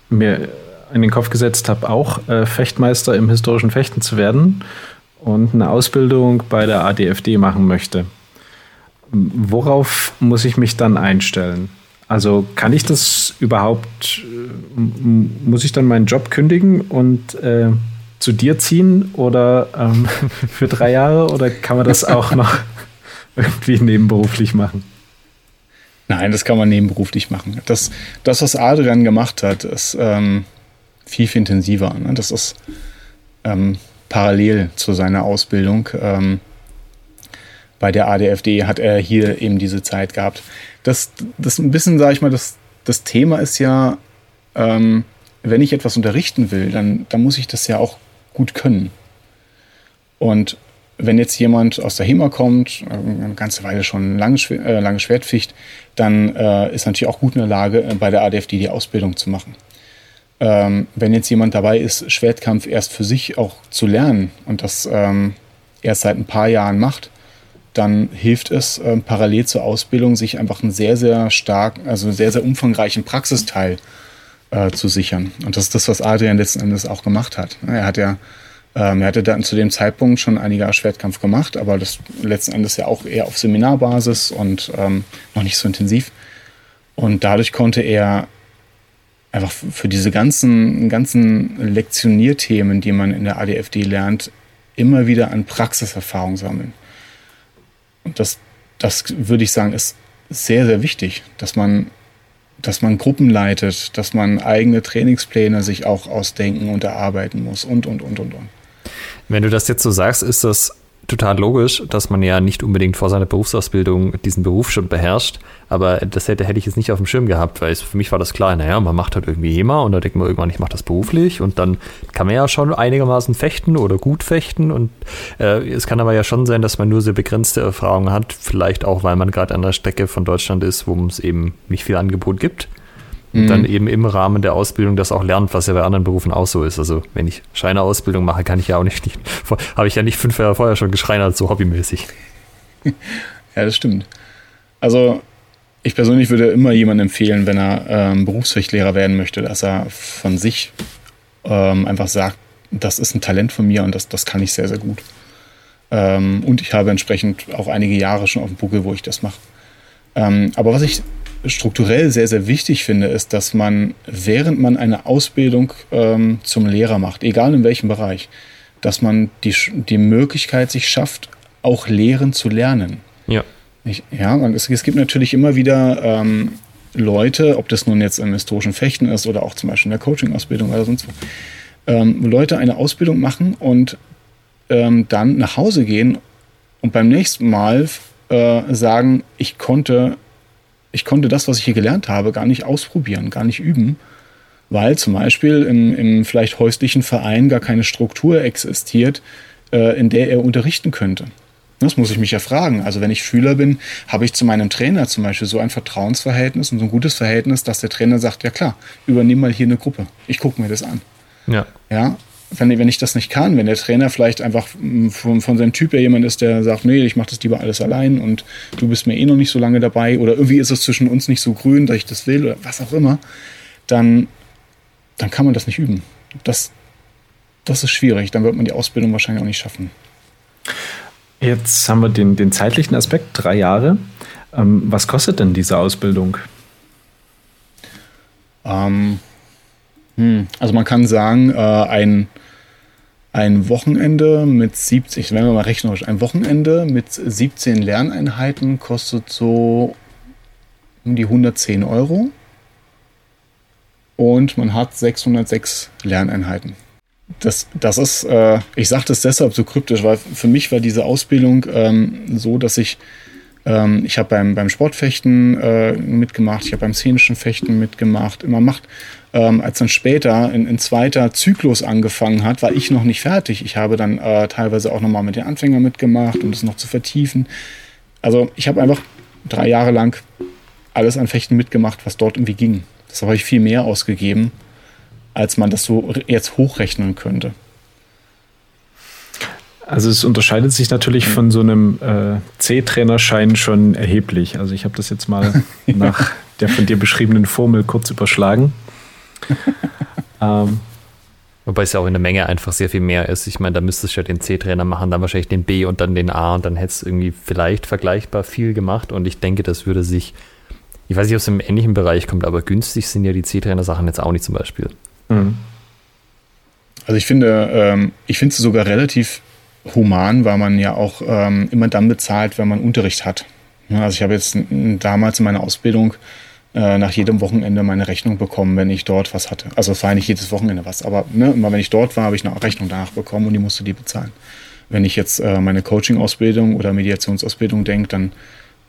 mir in den Kopf gesetzt habe, auch äh, Fechtmeister im historischen Fechten zu werden und eine Ausbildung bei der ADFD machen möchte? Worauf muss ich mich dann einstellen? Also kann ich das überhaupt, äh, muss ich dann meinen Job kündigen und äh, zu dir ziehen oder ähm, für drei Jahre oder kann man das auch noch irgendwie nebenberuflich machen? Nein, das kann man nebenberuflich machen. Das, das was Adrian gemacht hat, ist ähm, viel, viel intensiver. Ne? Das ist ähm, parallel zu seiner Ausbildung. Ähm, bei der ADFD hat er hier eben diese Zeit gehabt. Das, das ein bisschen, sage ich mal, das, das Thema ist ja, ähm, wenn ich etwas unterrichten will, dann, dann muss ich das ja auch gut können. Und wenn jetzt jemand aus der HEMA kommt, äh, eine ganze Weile schon lange, äh, lange Schwertficht, dann äh, ist natürlich auch gut in der Lage, äh, bei der ADFD die Ausbildung zu machen. Ähm, wenn jetzt jemand dabei ist, Schwertkampf erst für sich auch zu lernen und das ähm, erst seit ein paar Jahren macht, dann hilft es äh, parallel zur Ausbildung, sich einfach einen sehr, sehr starken, also sehr, sehr umfangreichen Praxisteil äh, zu sichern. Und das ist das, was Adrian letzten Endes auch gemacht hat. Er hat ja ähm, er hatte dann zu dem Zeitpunkt schon einige Schwertkampf gemacht, aber das letzten Endes ja auch eher auf Seminarbasis und ähm, noch nicht so intensiv. Und dadurch konnte er einfach für diese ganzen, ganzen Lektionierthemen, die man in der ADFD lernt, immer wieder an Praxiserfahrung sammeln. Und das, das würde ich sagen, ist sehr, sehr wichtig, dass man dass man Gruppen leitet, dass man eigene Trainingspläne sich auch ausdenken und erarbeiten muss und, und, und, und, und. Wenn du das jetzt so sagst, ist das total logisch, dass man ja nicht unbedingt vor seiner Berufsausbildung diesen Beruf schon beherrscht. Aber das hätte, hätte ich jetzt nicht auf dem Schirm gehabt, weil es, für mich war das klar, naja, man macht halt irgendwie HEMA und da denkt man irgendwann, ich mache das beruflich und dann kann man ja schon einigermaßen fechten oder gut fechten und äh, es kann aber ja schon sein, dass man nur sehr begrenzte Erfahrungen hat, vielleicht auch, weil man gerade an der Strecke von Deutschland ist, wo es eben nicht viel Angebot gibt und mhm. dann eben im Rahmen der Ausbildung das auch lernt, was ja bei anderen Berufen auch so ist. Also wenn ich Schreinerausbildung mache, kann ich ja auch nicht, nicht habe ich ja nicht fünf Jahre vorher schon geschreinert, so hobbymäßig. Ja, das stimmt. Also ich persönlich würde immer jemandem empfehlen, wenn er ähm, Berufsfechtlehrer werden möchte, dass er von sich ähm, einfach sagt, das ist ein Talent von mir und das, das kann ich sehr, sehr gut. Ähm, und ich habe entsprechend auch einige Jahre schon auf dem Buckel, wo ich das mache. Ähm, aber was ich strukturell sehr, sehr wichtig finde, ist, dass man, während man eine Ausbildung ähm, zum Lehrer macht, egal in welchem Bereich, dass man die, die Möglichkeit sich schafft, auch Lehren zu lernen. Ja. Ich, ja, und es, es, gibt natürlich immer wieder ähm, Leute, ob das nun jetzt im historischen Fechten ist oder auch zum Beispiel in der Coaching-Ausbildung oder sonst wo, ähm, Leute eine Ausbildung machen und ähm, dann nach Hause gehen und beim nächsten Mal äh, sagen, ich konnte, ich konnte das, was ich hier gelernt habe, gar nicht ausprobieren, gar nicht üben, weil zum Beispiel im, im vielleicht häuslichen Verein gar keine Struktur existiert, äh, in der er unterrichten könnte. Das muss ich mich ja fragen. Also wenn ich Schüler bin, habe ich zu meinem Trainer zum Beispiel so ein Vertrauensverhältnis und so ein gutes Verhältnis, dass der Trainer sagt, ja klar, übernimm mal hier eine Gruppe. Ich gucke mir das an. Ja. Ja, wenn, wenn ich das nicht kann, wenn der Trainer vielleicht einfach von, von seinem Typ her jemand ist, der sagt, nee, ich mache das lieber alles allein und du bist mir eh noch nicht so lange dabei oder irgendwie ist es zwischen uns nicht so grün, dass ich das will oder was auch immer, dann, dann kann man das nicht üben. Das, das ist schwierig. Dann wird man die Ausbildung wahrscheinlich auch nicht schaffen. Jetzt haben wir den, den zeitlichen Aspekt, drei Jahre. Ähm, was kostet denn diese Ausbildung? Ähm, hm, also man kann sagen, äh, ein, ein Wochenende mit 70, wenn wir mal rechnerisch, ein Wochenende mit 17 Lerneinheiten kostet so um die 110 Euro. Und man hat 606 Lerneinheiten das, das ist, äh, ich sage das deshalb so kryptisch, weil für mich war diese Ausbildung ähm, so, dass ich, ähm, ich habe beim, beim Sportfechten äh, mitgemacht, ich habe beim szenischen Fechten mitgemacht, immer macht. Ähm, als dann später in, in zweiter Zyklus angefangen hat, war ich noch nicht fertig. Ich habe dann äh, teilweise auch nochmal mit den Anfängern mitgemacht, um das noch zu vertiefen. Also ich habe einfach drei Jahre lang alles an Fechten mitgemacht, was dort irgendwie ging. Das habe ich viel mehr ausgegeben als man das so jetzt hochrechnen könnte. Also es unterscheidet sich natürlich von so einem äh, C-Trainerschein schon erheblich. Also ich habe das jetzt mal nach der von dir beschriebenen Formel kurz überschlagen. ähm, Wobei es ja auch in der Menge einfach sehr viel mehr ist. Ich meine, da müsstest du ja den C-Trainer machen, dann wahrscheinlich den B und dann den A und dann hättest du irgendwie vielleicht vergleichbar viel gemacht. Und ich denke, das würde sich, ich weiß nicht, ob es im ähnlichen Bereich kommt, aber günstig sind ja die C-Trainer-Sachen jetzt auch nicht zum Beispiel. Mhm. Also ich finde, ähm, ich finde es sogar relativ human, weil man ja auch ähm, immer dann bezahlt, wenn man Unterricht hat. Also ich habe jetzt damals in meiner Ausbildung äh, nach jedem Wochenende meine Rechnung bekommen, wenn ich dort was hatte. Also es war nicht jedes Wochenende was, aber ne, immer wenn ich dort war, habe ich eine Rechnung danach bekommen und die musste die bezahlen. Wenn ich jetzt äh, meine Coaching-Ausbildung oder Mediationsausbildung denke, dann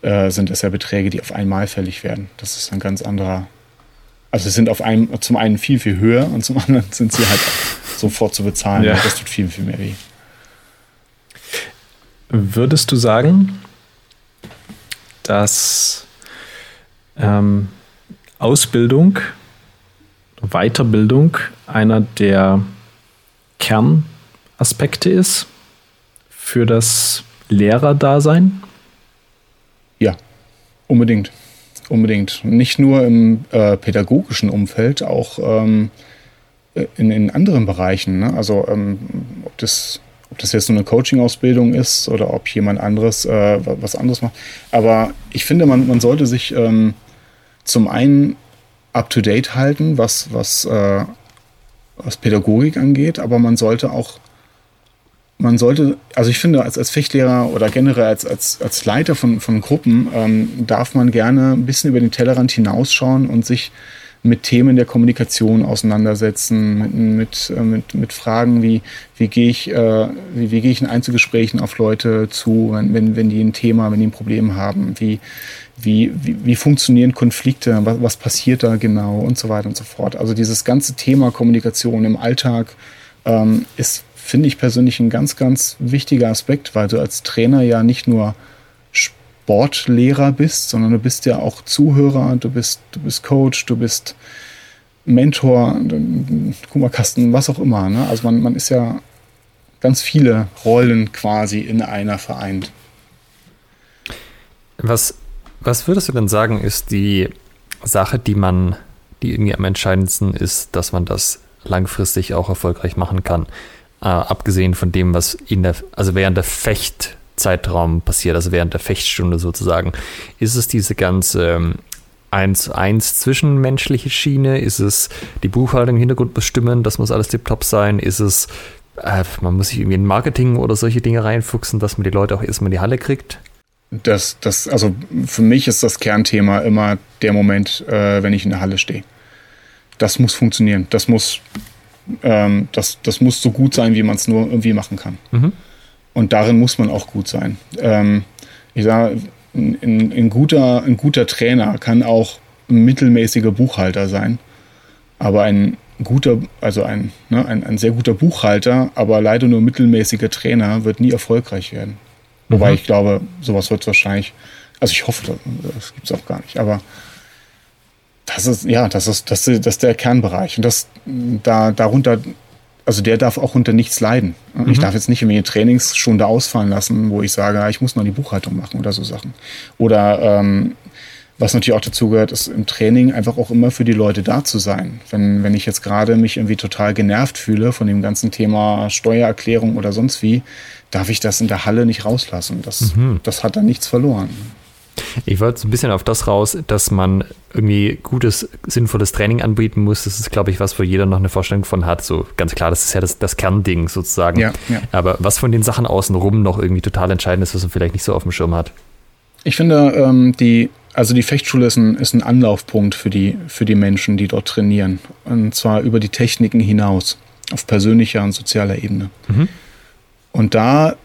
äh, sind das ja Beträge, die auf einmal fällig werden. Das ist ein ganz anderer also sie sind auf einem, zum einen viel, viel höher und zum anderen sind sie halt sofort zu bezahlen. Ja. Das tut viel, viel mehr weh. Würdest du sagen, dass ähm, Ausbildung, Weiterbildung einer der Kernaspekte ist für das Lehrerdasein? Ja, unbedingt. Unbedingt. Nicht nur im äh, pädagogischen Umfeld, auch ähm, in, in anderen Bereichen. Ne? Also ähm, ob, das, ob das jetzt so eine Coaching-Ausbildung ist oder ob jemand anderes äh, was anderes macht. Aber ich finde, man, man sollte sich ähm, zum einen up-to-date halten, was, was, äh, was Pädagogik angeht, aber man sollte auch man sollte, also ich finde, als, als Fechtlehrer oder generell als, als, als Leiter von, von Gruppen ähm, darf man gerne ein bisschen über den Tellerrand hinausschauen und sich mit Themen der Kommunikation auseinandersetzen, mit, mit, äh, mit, mit Fragen wie, wie gehe ich, äh, wie, wie gehe ich in Einzelgesprächen auf Leute zu, wenn, wenn die ein Thema, wenn die ein Problem haben, wie, wie, wie, wie funktionieren Konflikte, was, was passiert da genau und so weiter und so fort. Also dieses ganze Thema Kommunikation im Alltag ähm, ist finde ich persönlich ein ganz, ganz wichtiger Aspekt, weil du als Trainer ja nicht nur Sportlehrer bist, sondern du bist ja auch Zuhörer, du bist, du bist Coach, du bist Mentor, Kummerkasten, was auch immer. Ne? Also man, man ist ja ganz viele Rollen quasi in einer vereint. Was, was würdest du denn sagen, ist die Sache, die man, die irgendwie am entscheidendsten ist, dass man das langfristig auch erfolgreich machen kann? äh, abgesehen von dem, was in der, also während der Fechtzeitraum passiert, also während der Fechtstunde sozusagen, ist es diese ganze ähm, 1 zu 1 zwischenmenschliche Schiene? Ist es die Buchhaltung im Hintergrund bestimmen? Das muss alles tiptop sein? Ist es, äh, man muss sich irgendwie in Marketing oder solche Dinge reinfuchsen, dass man die Leute auch erstmal in die Halle kriegt? Das, das, also für mich ist das Kernthema immer der Moment, äh, wenn ich in der Halle stehe. Das muss funktionieren. Das muss ähm, das, das muss so gut sein, wie man es nur irgendwie machen kann. Mhm. Und darin muss man auch gut sein. Ähm, ich sage, ein, ein, guter, ein guter Trainer kann auch ein mittelmäßiger Buchhalter sein. Aber ein guter, also ein, ne, ein, ein sehr guter Buchhalter, aber leider nur mittelmäßiger Trainer wird nie erfolgreich werden. Mhm. Wobei ich glaube, sowas wird wahrscheinlich, also ich hoffe, das gibt es auch gar nicht, aber das ist, ja, das ist, das ist, das ist der Kernbereich. Und das, da, darunter, also der darf auch unter nichts leiden. Mhm. Ich darf jetzt nicht irgendwie Trainingsstunde ausfallen lassen, wo ich sage, ich muss noch die Buchhaltung machen oder so Sachen. Oder ähm, was natürlich auch dazu gehört, ist im Training einfach auch immer für die Leute da zu sein. Wenn, wenn ich jetzt gerade mich irgendwie total genervt fühle von dem ganzen Thema Steuererklärung oder sonst wie, darf ich das in der Halle nicht rauslassen. Das, mhm. das hat dann nichts verloren. Ich wollte so ein bisschen auf das raus, dass man irgendwie gutes, sinnvolles Training anbieten muss. Das ist, glaube ich, was, wo jeder noch eine Vorstellung von hat. So ganz klar, das ist ja das, das Kernding sozusagen. Ja, ja. Aber was von den Sachen außenrum noch irgendwie total entscheidend ist, was man vielleicht nicht so auf dem Schirm hat? Ich finde, ähm, die also die Fechtschule ist ein, ist ein Anlaufpunkt für die, für die Menschen, die dort trainieren. Und zwar über die Techniken hinaus, auf persönlicher und sozialer Ebene. Mhm. Und da,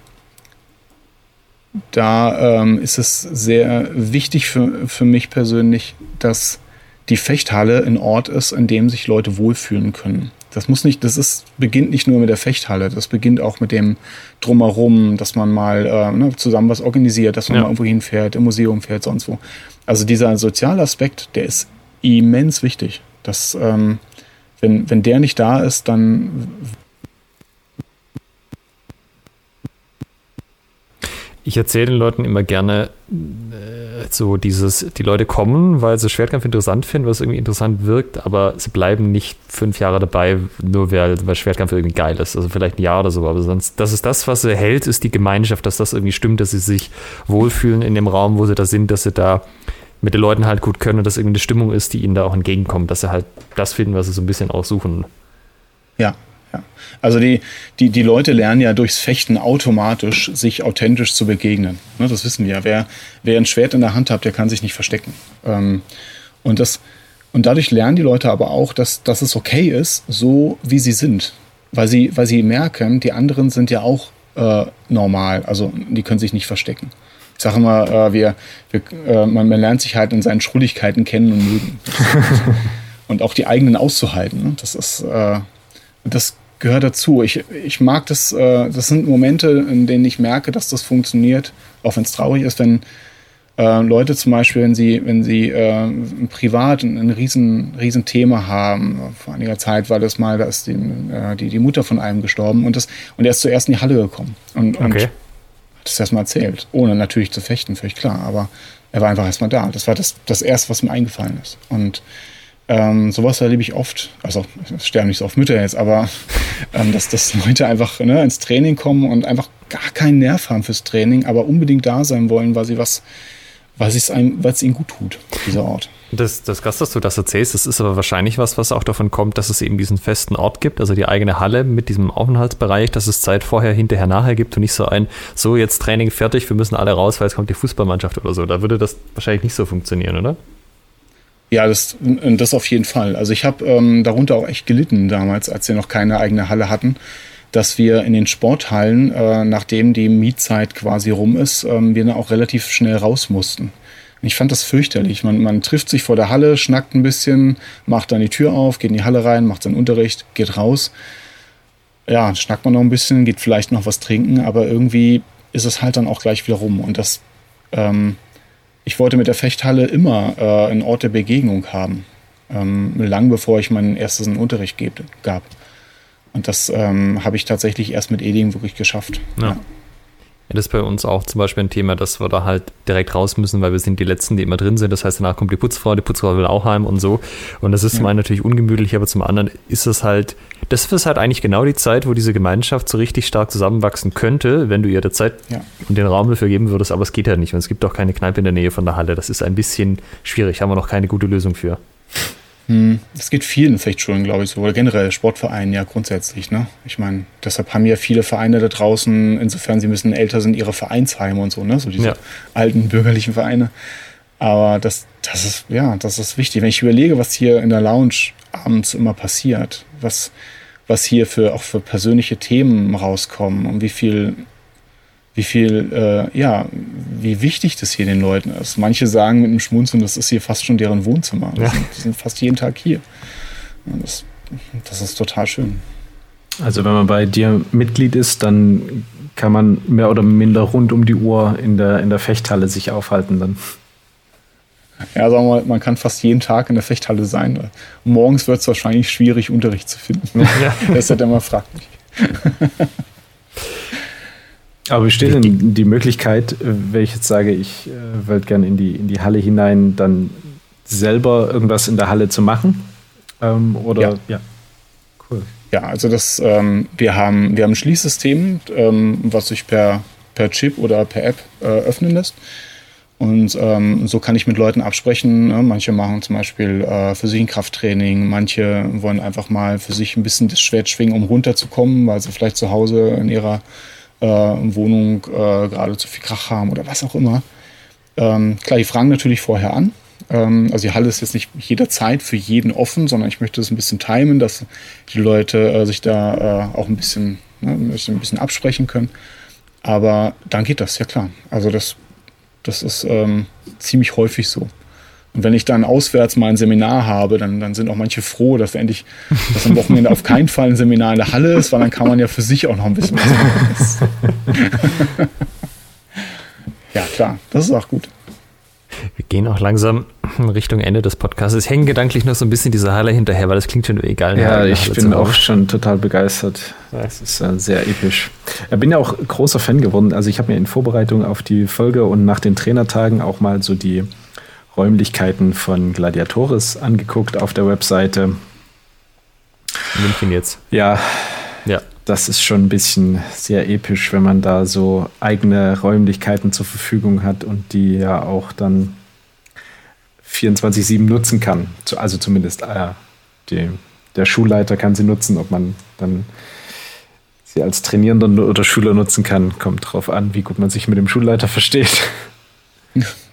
da ähm, ist es sehr wichtig für, für mich persönlich, dass die Fechthalle ein Ort ist, an dem sich Leute wohlfühlen können. Das muss nicht, das ist, beginnt nicht nur mit der Fechthalle, das beginnt auch mit dem Drumherum, dass man mal äh, ne, zusammen was organisiert, dass man ja. mal irgendwo hinfährt, im Museum fährt, sonst wo. Also dieser soziale Aspekt, der ist immens wichtig. Das, ähm, wenn, wenn der nicht da ist, dann Ich erzähle den Leuten immer gerne äh, so dieses, die Leute kommen, weil sie Schwertkampf interessant finden, was irgendwie interessant wirkt, aber sie bleiben nicht fünf Jahre dabei, nur weil, weil Schwertkampf irgendwie geil ist. Also vielleicht ein Jahr oder so, aber sonst, das ist das, was sie hält, ist die Gemeinschaft, dass das irgendwie stimmt, dass sie sich wohlfühlen in dem Raum, wo sie da sind, dass sie da mit den Leuten halt gut können und dass irgendwie eine Stimmung ist, die ihnen da auch entgegenkommt, dass sie halt das finden, was sie so ein bisschen aussuchen. Ja. Also die, die, die Leute lernen ja durchs Fechten automatisch, sich authentisch zu begegnen. Ne, das wissen wir ja. Wer, wer ein Schwert in der Hand hat, der kann sich nicht verstecken. Ähm, und, das, und dadurch lernen die Leute aber auch, dass, dass es okay ist, so wie sie sind. Weil sie, weil sie merken, die anderen sind ja auch äh, normal. Also die können sich nicht verstecken. Ich sage immer, äh, wir, wir, äh, man, man, lernt sich halt in seinen Schrulligkeiten kennen und mögen. und auch die eigenen auszuhalten. Ne? Das ist, äh, das gehört dazu. Ich, ich mag das, äh, das sind Momente, in denen ich merke, dass das funktioniert, auch wenn es traurig ist, wenn äh, Leute zum Beispiel, wenn sie, wenn sie äh, privat ein, ein riesen, riesen Thema haben, vor einiger Zeit war das mal, da ist die, äh, die, die Mutter von einem gestorben und, das, und er ist zuerst in die Halle gekommen und, okay. und hat das erstmal erzählt, ohne natürlich zu fechten, völlig klar, aber er war einfach erstmal da. Das war das, das Erste, was mir eingefallen ist. Und ähm, sowas erlebe ich oft, also es sterben nicht so oft Mütter jetzt, aber ähm, dass, dass Leute einfach ne, ins Training kommen und einfach gar keinen Nerv haben fürs Training, aber unbedingt da sein wollen, weil sie was, weil es einem, ihnen gut tut, dieser Ort. Das, das krass, dass du das erzählst, das ist aber wahrscheinlich was, was auch davon kommt, dass es eben diesen festen Ort gibt, also die eigene Halle mit diesem Aufenthaltsbereich, dass es Zeit vorher, hinterher, nachher gibt und nicht so ein, so jetzt Training fertig, wir müssen alle raus, weil es kommt die Fußballmannschaft oder so. Da würde das wahrscheinlich nicht so funktionieren, oder? Ja, das, das auf jeden Fall. Also ich habe ähm, darunter auch echt gelitten damals, als wir noch keine eigene Halle hatten, dass wir in den Sporthallen, äh, nachdem die Mietzeit quasi rum ist, ähm, wir dann auch relativ schnell raus mussten. Ich fand das fürchterlich. Man, man trifft sich vor der Halle, schnackt ein bisschen, macht dann die Tür auf, geht in die Halle rein, macht seinen Unterricht, geht raus. Ja, schnackt man noch ein bisschen, geht vielleicht noch was trinken, aber irgendwie ist es halt dann auch gleich wieder rum. Und das ähm, ich wollte mit der Fechthalle immer äh, einen Ort der Begegnung haben. Ähm, lang bevor ich meinen ersten Unterricht gab. Und das ähm, habe ich tatsächlich erst mit Eding wirklich geschafft. Ja. ja. Das ist bei uns auch zum Beispiel ein Thema, dass wir da halt direkt raus müssen, weil wir sind die Letzten, die immer drin sind. Das heißt, danach kommt die Putzfrau, die Putzfrau will auch heim und so. Und das ist ja. zum einen natürlich ungemütlich, aber zum anderen ist es halt, das ist halt eigentlich genau die Zeit, wo diese Gemeinschaft so richtig stark zusammenwachsen könnte, wenn du ihr der Zeit ja. und den Raum dafür geben würdest. Aber es geht ja halt nicht. Und es gibt auch keine Kneipe in der Nähe von der Halle. Das ist ein bisschen schwierig. Haben wir noch keine gute Lösung für. Hm, das geht vielen Fechtschulen, glaube ich, so, oder generell Sportvereinen ja grundsätzlich. Ne? Ich meine, deshalb haben ja viele Vereine da draußen, insofern sie müssen älter sind, ihre Vereinsheime und so, ne? so diese ja. alten bürgerlichen Vereine. Aber das, das ist, ja, das ist wichtig. Wenn ich überlege, was hier in der Lounge abends immer passiert, was, was hier für, auch für persönliche Themen rauskommen und wie viel wie viel, äh, ja, wie wichtig das hier den Leuten ist. Manche sagen mit einem Schmunzeln, das ist hier fast schon deren Wohnzimmer. Die, ja. sind, die sind, fast jeden Tag hier. Das, das ist total schön. Also wenn man bei dir Mitglied ist, dann kann man mehr oder minder rund um die Uhr in der, in der Fechthalle sich aufhalten dann. Ja, sagen wir mal, man kann fast jeden Tag in der Fechthalle sein. Morgens wird es wahrscheinlich schwierig, Unterricht zu finden. Ja. Das ist ja immer fraglich. Aber besteht denn die Möglichkeit, wenn ich jetzt sage, ich äh, würde gerne in die, in die Halle hinein, dann selber irgendwas in der Halle zu machen? Ähm, oder ja. ja. Cool. Ja, also das, ähm, wir, haben, wir haben ein Schließsystem, ähm, was sich per, per Chip oder per App äh, öffnen lässt. Und ähm, so kann ich mit Leuten absprechen. Ne? Manche machen zum Beispiel äh, für sich ein Krafttraining, manche wollen einfach mal für sich ein bisschen das Schwert schwingen, um runterzukommen, weil sie vielleicht zu Hause in ihrer äh, Wohnung äh, gerade zu viel Krach haben oder was auch immer. Ähm, klar, die fragen natürlich vorher an. Ähm, also die Halle ist jetzt nicht jederzeit für jeden offen, sondern ich möchte es ein bisschen timen, dass die Leute äh, sich da äh, auch ein bisschen, ne, ein bisschen absprechen können. Aber dann geht das, ja klar. Also das, das ist ähm, ziemlich häufig so. Und wenn ich dann auswärts mal ein Seminar habe, dann, dann sind auch manche froh, dass endlich dass am Wochenende auf keinen Fall ein Seminar in der Halle ist, weil dann kann man ja für sich auch noch ein bisschen was machen. ja, klar, das ist auch gut. Wir gehen auch langsam Richtung Ende des Podcasts. Ich hänge gedanklich noch so ein bisschen dieser Halle hinterher, weil das klingt schon egal. Ja, ich bin auch schon total begeistert. Das ist äh, sehr episch. Ich bin ja auch großer Fan geworden. Also ich habe mir in Vorbereitung auf die Folge und nach den Trainertagen auch mal so die Räumlichkeiten von Gladiatoris angeguckt auf der Webseite. München jetzt. Ja. Ja. Das ist schon ein bisschen sehr episch, wenn man da so eigene Räumlichkeiten zur Verfügung hat und die ja auch dann 24-7 nutzen kann. Also zumindest äh, die, der Schulleiter kann sie nutzen, ob man dann sie als Trainierender oder Schüler nutzen kann, kommt drauf an, wie gut man sich mit dem Schulleiter versteht.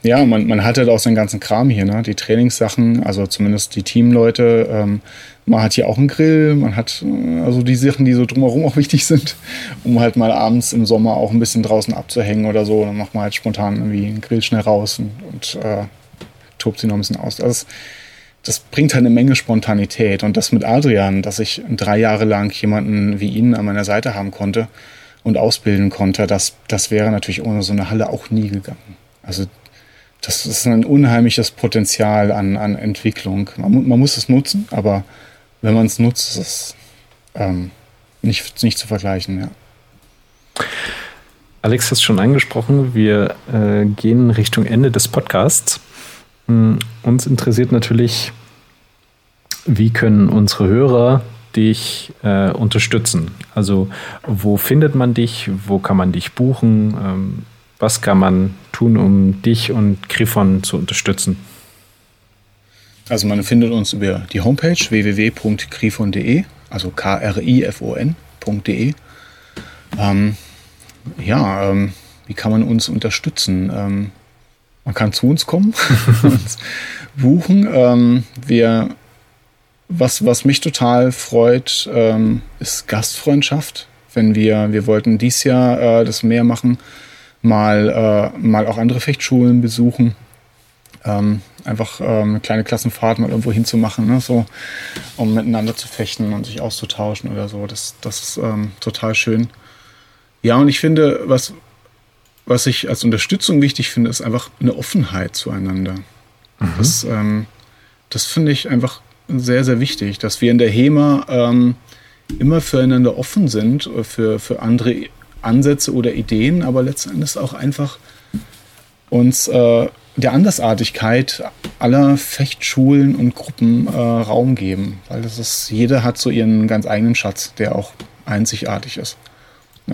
Ja, man, man hat halt auch seinen ganzen Kram hier, ne? Die Trainingssachen, also zumindest die Teamleute. Ähm, man hat hier auch einen Grill, man hat also die Sachen, die so drumherum auch wichtig sind, um halt mal abends im Sommer auch ein bisschen draußen abzuhängen oder so. Dann macht man halt spontan irgendwie einen Grill schnell raus und, und äh, tobt sie noch ein bisschen aus. Das, das bringt halt eine Menge Spontanität. Und das mit Adrian, dass ich drei Jahre lang jemanden wie ihn an meiner Seite haben konnte und ausbilden konnte, das, das wäre natürlich ohne so eine Halle auch nie gegangen. Also das ist ein unheimliches Potenzial an, an Entwicklung. Man, man muss es nutzen, aber wenn man es nutzt, ist es ähm, nicht, nicht zu vergleichen. Ja. Alex hat es schon angesprochen, wir äh, gehen Richtung Ende des Podcasts. Mm, uns interessiert natürlich, wie können unsere Hörer dich äh, unterstützen? Also wo findet man dich? Wo kann man dich buchen? Ähm, was kann man tun, um dich und Grifon zu unterstützen? Also man findet uns über die Homepage www.grifon.de, also k-r-i-f-o-n.de. Ähm, ja, ähm, wie kann man uns unterstützen? Man kann zu uns kommen, uns buchen. Ähm, wir, was, was mich total freut, ähm, ist Gastfreundschaft. Wenn wir, wir wollten dies Jahr äh, das mehr machen, mal, äh, mal auch andere Fechtschulen besuchen. Ähm, einfach ähm, eine kleine Klassenfahrt mal irgendwo hinzumachen, ne? so, um miteinander zu fechten und sich auszutauschen oder so. Das, das ist ähm, total schön. Ja, und ich finde, was, was ich als Unterstützung wichtig finde, ist einfach eine Offenheit zueinander. Mhm. Das, ähm, das finde ich einfach sehr, sehr wichtig, dass wir in der HEMA ähm, immer füreinander offen sind, äh, für, für andere Ansätze oder Ideen, aber letztendlich auch einfach uns äh, der Andersartigkeit aller Fechtschulen und Gruppen äh, Raum geben, weil das ist, jeder hat so ihren ganz eigenen Schatz, der auch einzigartig ist.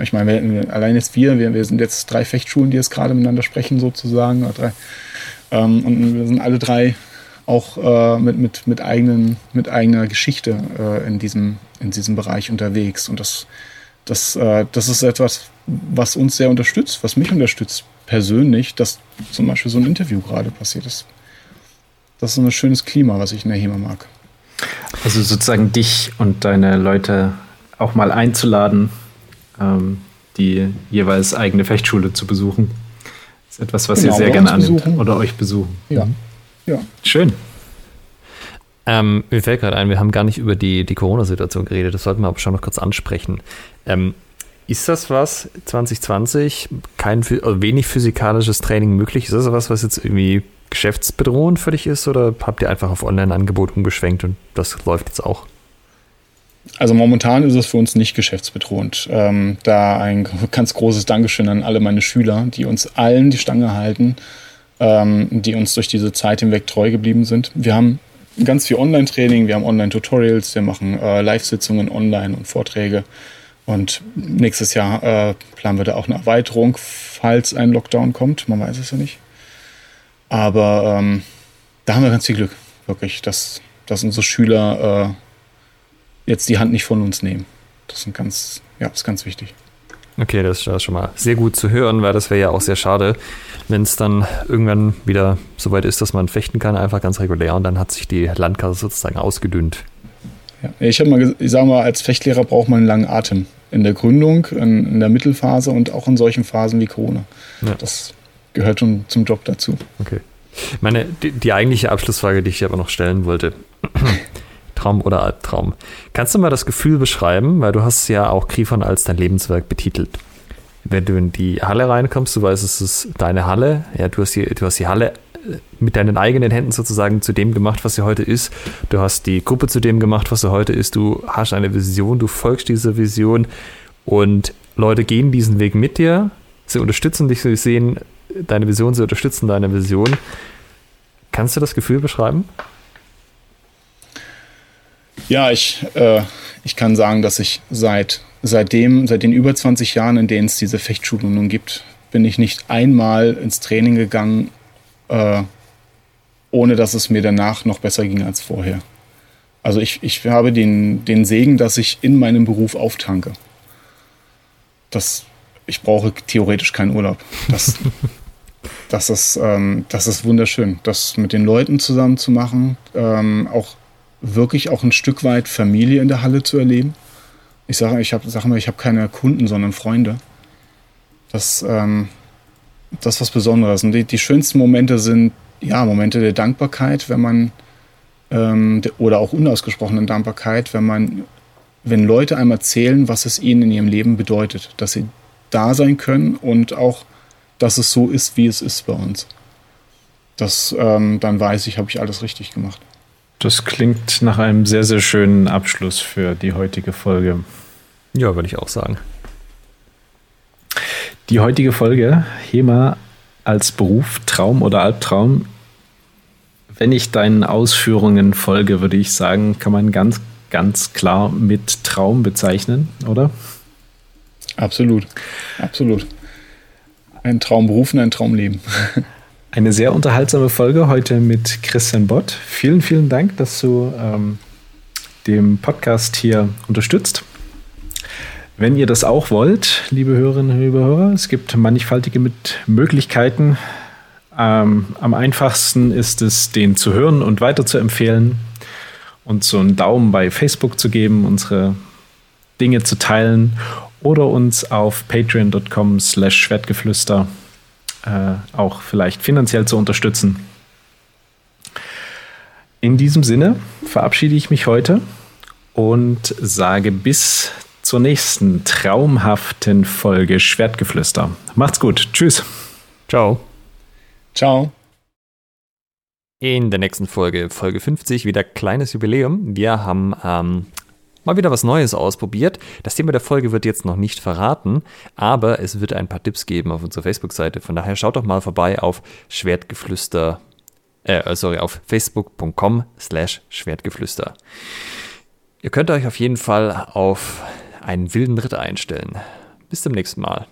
Ich meine, wir, allein jetzt wir, wir, wir sind jetzt drei Fechtschulen, die jetzt gerade miteinander sprechen sozusagen, drei, ähm, und wir sind alle drei auch äh, mit, mit, mit, eigenen, mit eigener Geschichte äh, in, diesem, in diesem Bereich unterwegs. Und das das, äh, das ist etwas, was uns sehr unterstützt, was mich unterstützt persönlich, dass zum Beispiel so ein Interview gerade passiert ist. Das ist ein schönes Klima, was ich in der HEMA mag. Also sozusagen dich und deine Leute auch mal einzuladen, ähm, die jeweils eigene Fechtschule zu besuchen. Das ist etwas, was genau, ihr sehr gerne annimmt besuchen. oder euch besuchen. Ja. Mhm. ja. Schön. Ähm, mir fällt gerade ein, wir haben gar nicht über die, die Corona-Situation geredet, das sollten wir aber schon noch kurz ansprechen. Ähm, ist das was 2020, kein also wenig physikalisches Training möglich? Ist das was, was jetzt irgendwie geschäftsbedrohend für dich ist oder habt ihr einfach auf Online-Angebot umgeschwenkt und das läuft jetzt auch? Also momentan ist es für uns nicht geschäftsbedrohend. Ähm, da ein ganz großes Dankeschön an alle meine Schüler, die uns allen die Stange halten, ähm, die uns durch diese Zeit hinweg treu geblieben sind. Wir haben ganz viel Online-Training, wir haben Online-Tutorials, wir machen äh, Live-Sitzungen online und Vorträge. Und nächstes Jahr äh, planen wir da auch eine Erweiterung, falls ein Lockdown kommt. Man weiß es ja nicht. Aber ähm, da haben wir ganz viel Glück, wirklich, dass, dass unsere Schüler äh, jetzt die Hand nicht von uns nehmen. Das ist ganz, ja, ist ganz wichtig. Okay, das ist schon mal sehr gut zu hören, weil das wäre ja auch sehr schade, wenn es dann irgendwann wieder so weit ist, dass man fechten kann, einfach ganz regulär und dann hat sich die Landkarte sozusagen ausgedünnt. Ja, ich habe mal, ich sage mal, als Fechtlehrer braucht man einen langen Atem. In der Gründung, in, in der Mittelphase und auch in solchen Phasen wie Corona. Ja. Das gehört schon zum Job dazu. Okay. Meine, die, die eigentliche Abschlussfrage, die ich aber noch stellen wollte. Traum oder Albtraum. Kannst du mal das Gefühl beschreiben, weil du hast ja auch Grifon als dein Lebenswerk betitelt. Wenn du in die Halle reinkommst, du weißt, es ist deine Halle. Ja, du hast die, du hast die Halle äh, mit deinen eigenen Händen sozusagen zu dem gemacht, was sie heute ist. Du hast die Gruppe zu dem gemacht, was sie heute ist. Du hast eine Vision, du folgst dieser Vision und Leute gehen diesen Weg mit dir. Sie unterstützen dich, sie sehen deine Vision, sie unterstützen deine Vision. Kannst du das Gefühl beschreiben? Ja, ich, äh, ich kann sagen, dass ich seit, seitdem, seit den über 20 Jahren, in denen es diese Fechtschulung nun gibt, bin ich nicht einmal ins Training gegangen, äh, ohne dass es mir danach noch besser ging als vorher. Also ich, ich habe den, den Segen, dass ich in meinem Beruf auftanke. Das, ich brauche theoretisch keinen Urlaub. Das, das, ist, ähm, das ist wunderschön, das mit den Leuten zusammen zu machen, ähm, auch wirklich auch ein Stück weit Familie in der Halle zu erleben. Ich sage, ich habe, sag mal, ich habe keine Kunden, sondern Freunde. Das, ähm, das ist was Besonderes. Und die, die schönsten Momente sind ja Momente der Dankbarkeit, wenn man ähm, oder auch unausgesprochenen Dankbarkeit, wenn man, wenn Leute einmal erzählen, was es ihnen in ihrem Leben bedeutet, dass sie da sein können und auch, dass es so ist, wie es ist bei uns. Das, ähm, dann weiß ich, habe ich alles richtig gemacht. Das klingt nach einem sehr, sehr schönen Abschluss für die heutige Folge. Ja, würde ich auch sagen. Die heutige Folge, HEMA als Beruf, Traum oder Albtraum. Wenn ich deinen Ausführungen folge, würde ich sagen, kann man ganz, ganz klar mit Traum bezeichnen, oder? Absolut, absolut. Ein Traumberuf und ein Traumleben. Eine sehr unterhaltsame Folge heute mit Christian Bott. Vielen, vielen Dank, dass du ähm, dem Podcast hier unterstützt. Wenn ihr das auch wollt, liebe Hörerinnen liebe Hörer, es gibt mannigfaltige Möglichkeiten. Ähm, am einfachsten ist es, den zu hören und weiter zu empfehlen und so einen Daumen bei Facebook zu geben, unsere Dinge zu teilen oder uns auf patreon.com slash schwertgeflüster auch vielleicht finanziell zu unterstützen. In diesem Sinne verabschiede ich mich heute und sage bis zur nächsten traumhaften Folge Schwertgeflüster. Macht's gut. Tschüss. Ciao. Ciao. In der nächsten Folge, Folge 50, wieder kleines Jubiläum. Wir haben ähm, mal wieder was Neues ausprobiert. Das Thema der Folge wird jetzt noch nicht verraten, aber es wird ein paar Tipps geben auf unserer Facebook-Seite. Von daher schaut doch mal vorbei auf Schwertgeflüster, äh, sorry, auf facebook.com slash Schwertgeflüster. Ihr könnt euch auf jeden Fall auf einen wilden Ritt einstellen. Bis zum nächsten Mal.